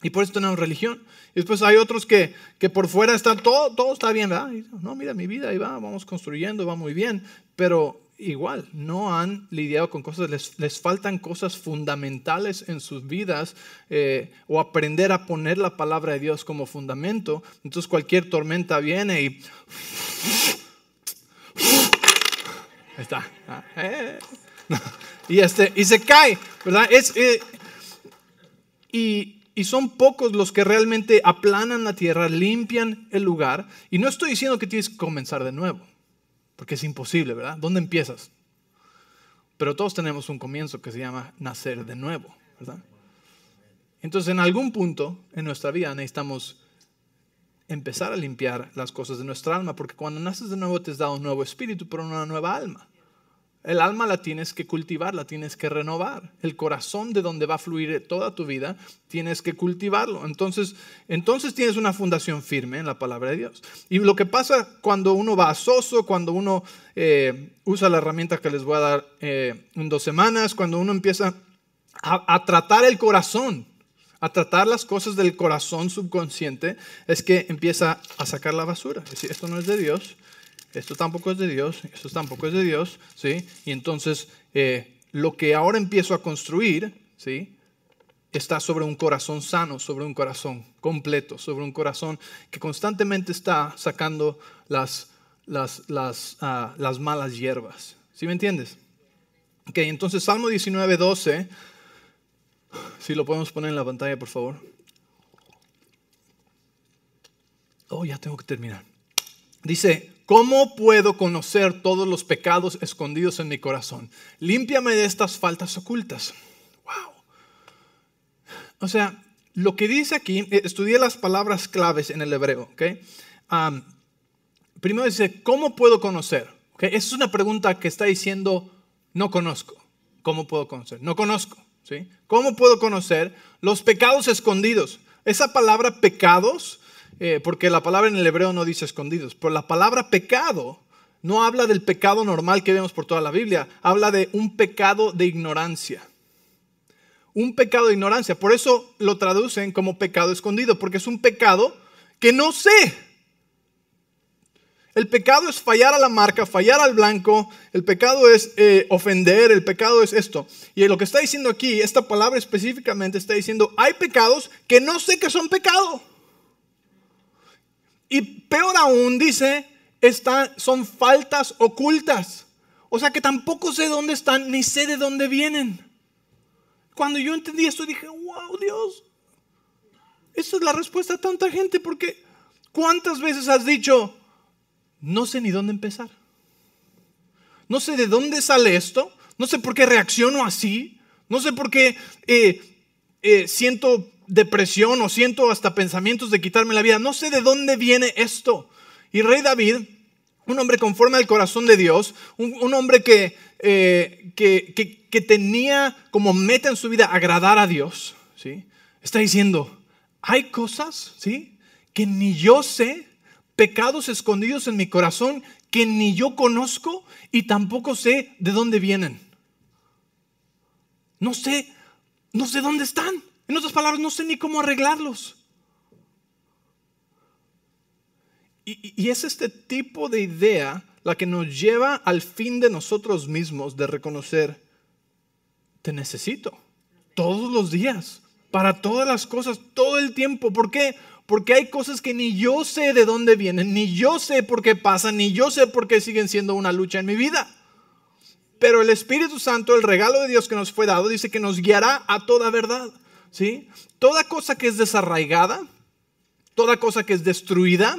Y por eso tenemos religión. Y después hay otros que, que por fuera están, todo, todo está bien, ¿verdad? no, mira mi vida, ahí va, vamos construyendo, va muy bien. Pero igual, no han lidiado con cosas, les, les faltan cosas fundamentales en sus vidas eh, o aprender a poner la palabra de Dios como fundamento. Entonces cualquier tormenta viene y... Ahí está. Ah, eh. Y, este, y se cae, ¿verdad? Eh, y, y son pocos los que realmente aplanan la tierra, limpian el lugar. Y no estoy diciendo que tienes que comenzar de nuevo, porque es imposible, ¿verdad? ¿Dónde empiezas? Pero todos tenemos un comienzo que se llama nacer de nuevo, ¿verdad? Entonces, en algún punto en nuestra vida necesitamos empezar a limpiar las cosas de nuestra alma, porque cuando naces de nuevo te has dado un nuevo espíritu, pero una nueva alma. El alma la tienes que cultivar, la tienes que renovar. El corazón de donde va a fluir toda tu vida, tienes que cultivarlo. Entonces, entonces tienes una fundación firme en la palabra de Dios. Y lo que pasa cuando uno va a soso, cuando uno eh, usa la herramienta que les voy a dar eh, en dos semanas, cuando uno empieza a, a tratar el corazón, a tratar las cosas del corazón subconsciente, es que empieza a sacar la basura. Es decir, esto no es de Dios, esto tampoco es de Dios, esto tampoco es de Dios, ¿sí? Y entonces eh, lo que ahora empiezo a construir, ¿sí? Está sobre un corazón sano, sobre un corazón completo, sobre un corazón que constantemente está sacando las, las, las, ah, las malas hierbas. ¿Sí me entiendes? Ok, entonces Salmo 19, 12, si lo podemos poner en la pantalla, por favor. Oh, ya tengo que terminar. Dice, ¿Cómo puedo conocer todos los pecados escondidos en mi corazón? Límpiame de estas faltas ocultas. Wow. O sea, lo que dice aquí, eh, estudié las palabras claves en el hebreo. ¿okay? primero dice, ¿cómo puedo conocer? ¿Okay? Esa es una pregunta que está diciendo, no conozco. ¿Cómo puedo conocer? No conozco. ¿sí? ¿Cómo puedo conocer los pecados escondidos? Esa palabra pecados eh, porque la palabra en el hebreo no dice escondidos, pero la palabra pecado no habla del pecado normal que vemos por toda la Biblia, habla de un pecado de ignorancia. Un pecado de ignorancia, por eso lo traducen como pecado escondido, porque es un pecado que no sé. El pecado es fallar a la marca, fallar al blanco, el pecado es eh, ofender, el pecado es esto. Y lo que está diciendo aquí, esta palabra específicamente está diciendo, hay pecados que no sé que son pecado. Y peor aún, dice, son faltas ocultas. O sea que tampoco sé dónde están ni sé de dónde vienen. Cuando yo entendí esto dije, wow, Dios, esa es la respuesta a tanta gente porque ¿cuántas veces has dicho, no sé ni dónde empezar? No sé de dónde sale esto, no sé por qué reacciono así, no sé por qué eh, eh, siento depresión o siento hasta pensamientos de quitarme la vida, no sé de dónde viene esto. Y rey David un hombre conforme al corazón de Dios, un, hombre eh, que, que, tenía como meta en su vida agradar a Dios, ¿sí? está diciendo, hay cosas ¿sí? que ni yo sé, pecados escondidos en mi corazón que ni yo conozco y tampoco sé de dónde vienen. No sé, no sé dónde están. En otras palabras, no sé ni cómo arreglarlos. Y, es este tipo de idea la que nos lleva al fin de nosotros mismos de reconocer, te necesito todos los días, para todas las cosas, todo el tiempo. ¿Por qué? Porque hay cosas que ni yo sé de dónde vienen, ni yo sé por qué pasan, ni yo sé por qué siguen siendo una lucha en mi vida. Pero el Espíritu Santo, el regalo de Dios que nos fue dado, dice que nos guiará a toda verdad. ¿Sí? Toda cosa que es desarraigada, toda cosa que es destruida,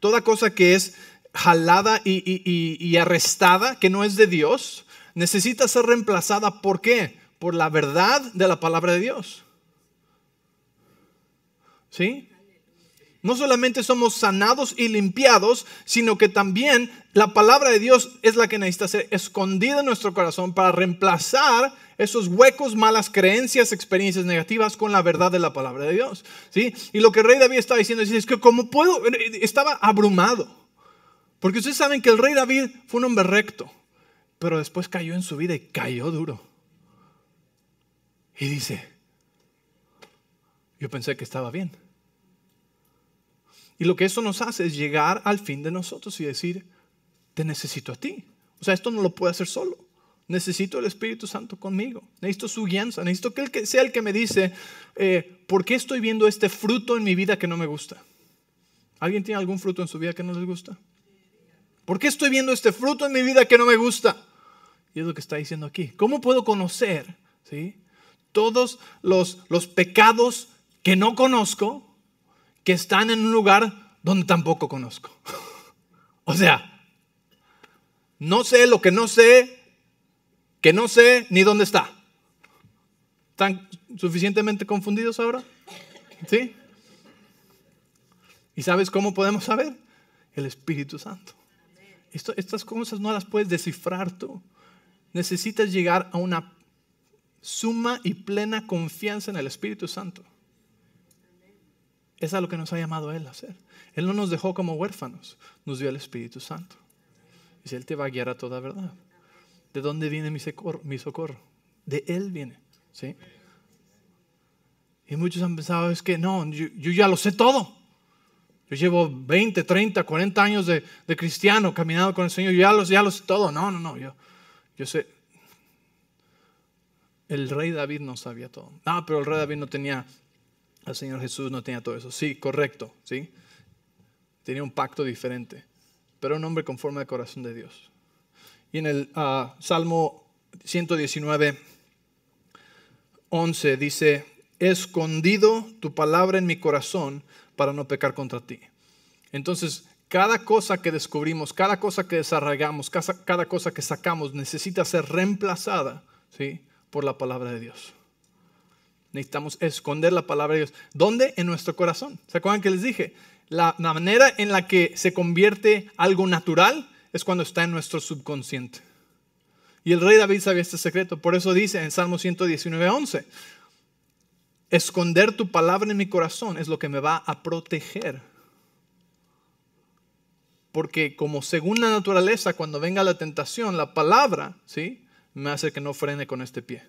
toda cosa que es jalada y, arrestada, que no es de Dios, necesita ser reemplazada. ¿Por qué? Por la verdad de la palabra de Dios. ¿Sí? No solamente somos sanados y limpiados, sino que también la palabra de Dios es la que necesita ser escondida en nuestro corazón para reemplazar esos huecos, malas creencias, experiencias negativas con la verdad de la palabra de Dios. ¿sí? Y lo que el rey David estaba diciendo es, que como puedo, estaba abrumado. Porque ustedes saben que el rey David fue un hombre recto, pero después cayó en su vida y cayó duro. Y dice, yo pensé que estaba bien. Y lo que eso nos hace es llegar al fin de nosotros y decir, te necesito a ti. O sea, esto no lo puedo hacer solo. Necesito el Espíritu Santo conmigo. Necesito su guianza. Necesito que él sea el que me dice, eh, ¿por qué estoy viendo este fruto en mi vida que no me gusta? ¿Alguien tiene algún fruto en su vida que no les gusta? ¿Por qué estoy viendo este fruto en mi vida que no me gusta? Y es lo que está diciendo aquí. ¿Cómo puedo conocer ¿sí? todos los, los pecados que no conozco que están en un lugar donde tampoco conozco? o sea, no sé lo que no sé que no sé ni dónde está. ¿Están suficientemente confundidos ahora? ¿Sí? ¿Y sabes cómo podemos saber? El Espíritu Santo. estas cosas no las puedes descifrar tú. Necesitas llegar a una suma y plena confianza en el Espíritu Santo. Es a lo que nos ha llamado Él a hacer. Él no nos dejó como huérfanos, nos dio el Espíritu Santo. Y Él te va a guiar a toda verdad. ¿De dónde viene mi socorro? De Él viene. ¿sí? Y muchos han pensado, es que no, yo, ya lo sé todo. Yo llevo 20, 30, 40 años de, cristiano caminando con el Señor, yo ya lo, ya lo sé todo. No, no, no, yo, yo sé. El rey David no sabía todo. No, pero el rey David no tenía, el Señor Jesús no tenía todo eso. Sí, correcto, ¿sí? Tenía un pacto diferente, pero un hombre conforme al corazón de Dios. Y en el ah, Salmo 119, 11 dice, he escondido tu palabra en mi corazón para no pecar contra ti. Entonces, cada cosa que descubrimos, cada cosa que desarraigamos, cada cosa que sacamos necesita ser reemplazada ¿sí? por la palabra de Dios. Necesitamos esconder la palabra de Dios. ¿Dónde? En nuestro corazón. ¿Se acuerdan que les dije? La, manera en la que se convierte algo natural es cuando está en nuestro subconsciente. Y el rey David sabía este secreto, por eso dice en Salmo 119, 11, esconder tu palabra en mi corazón es lo que me va a proteger. Porque como según la naturaleza, cuando venga la tentación, la palabra, ¿sí? Me hace que no frene con este pie.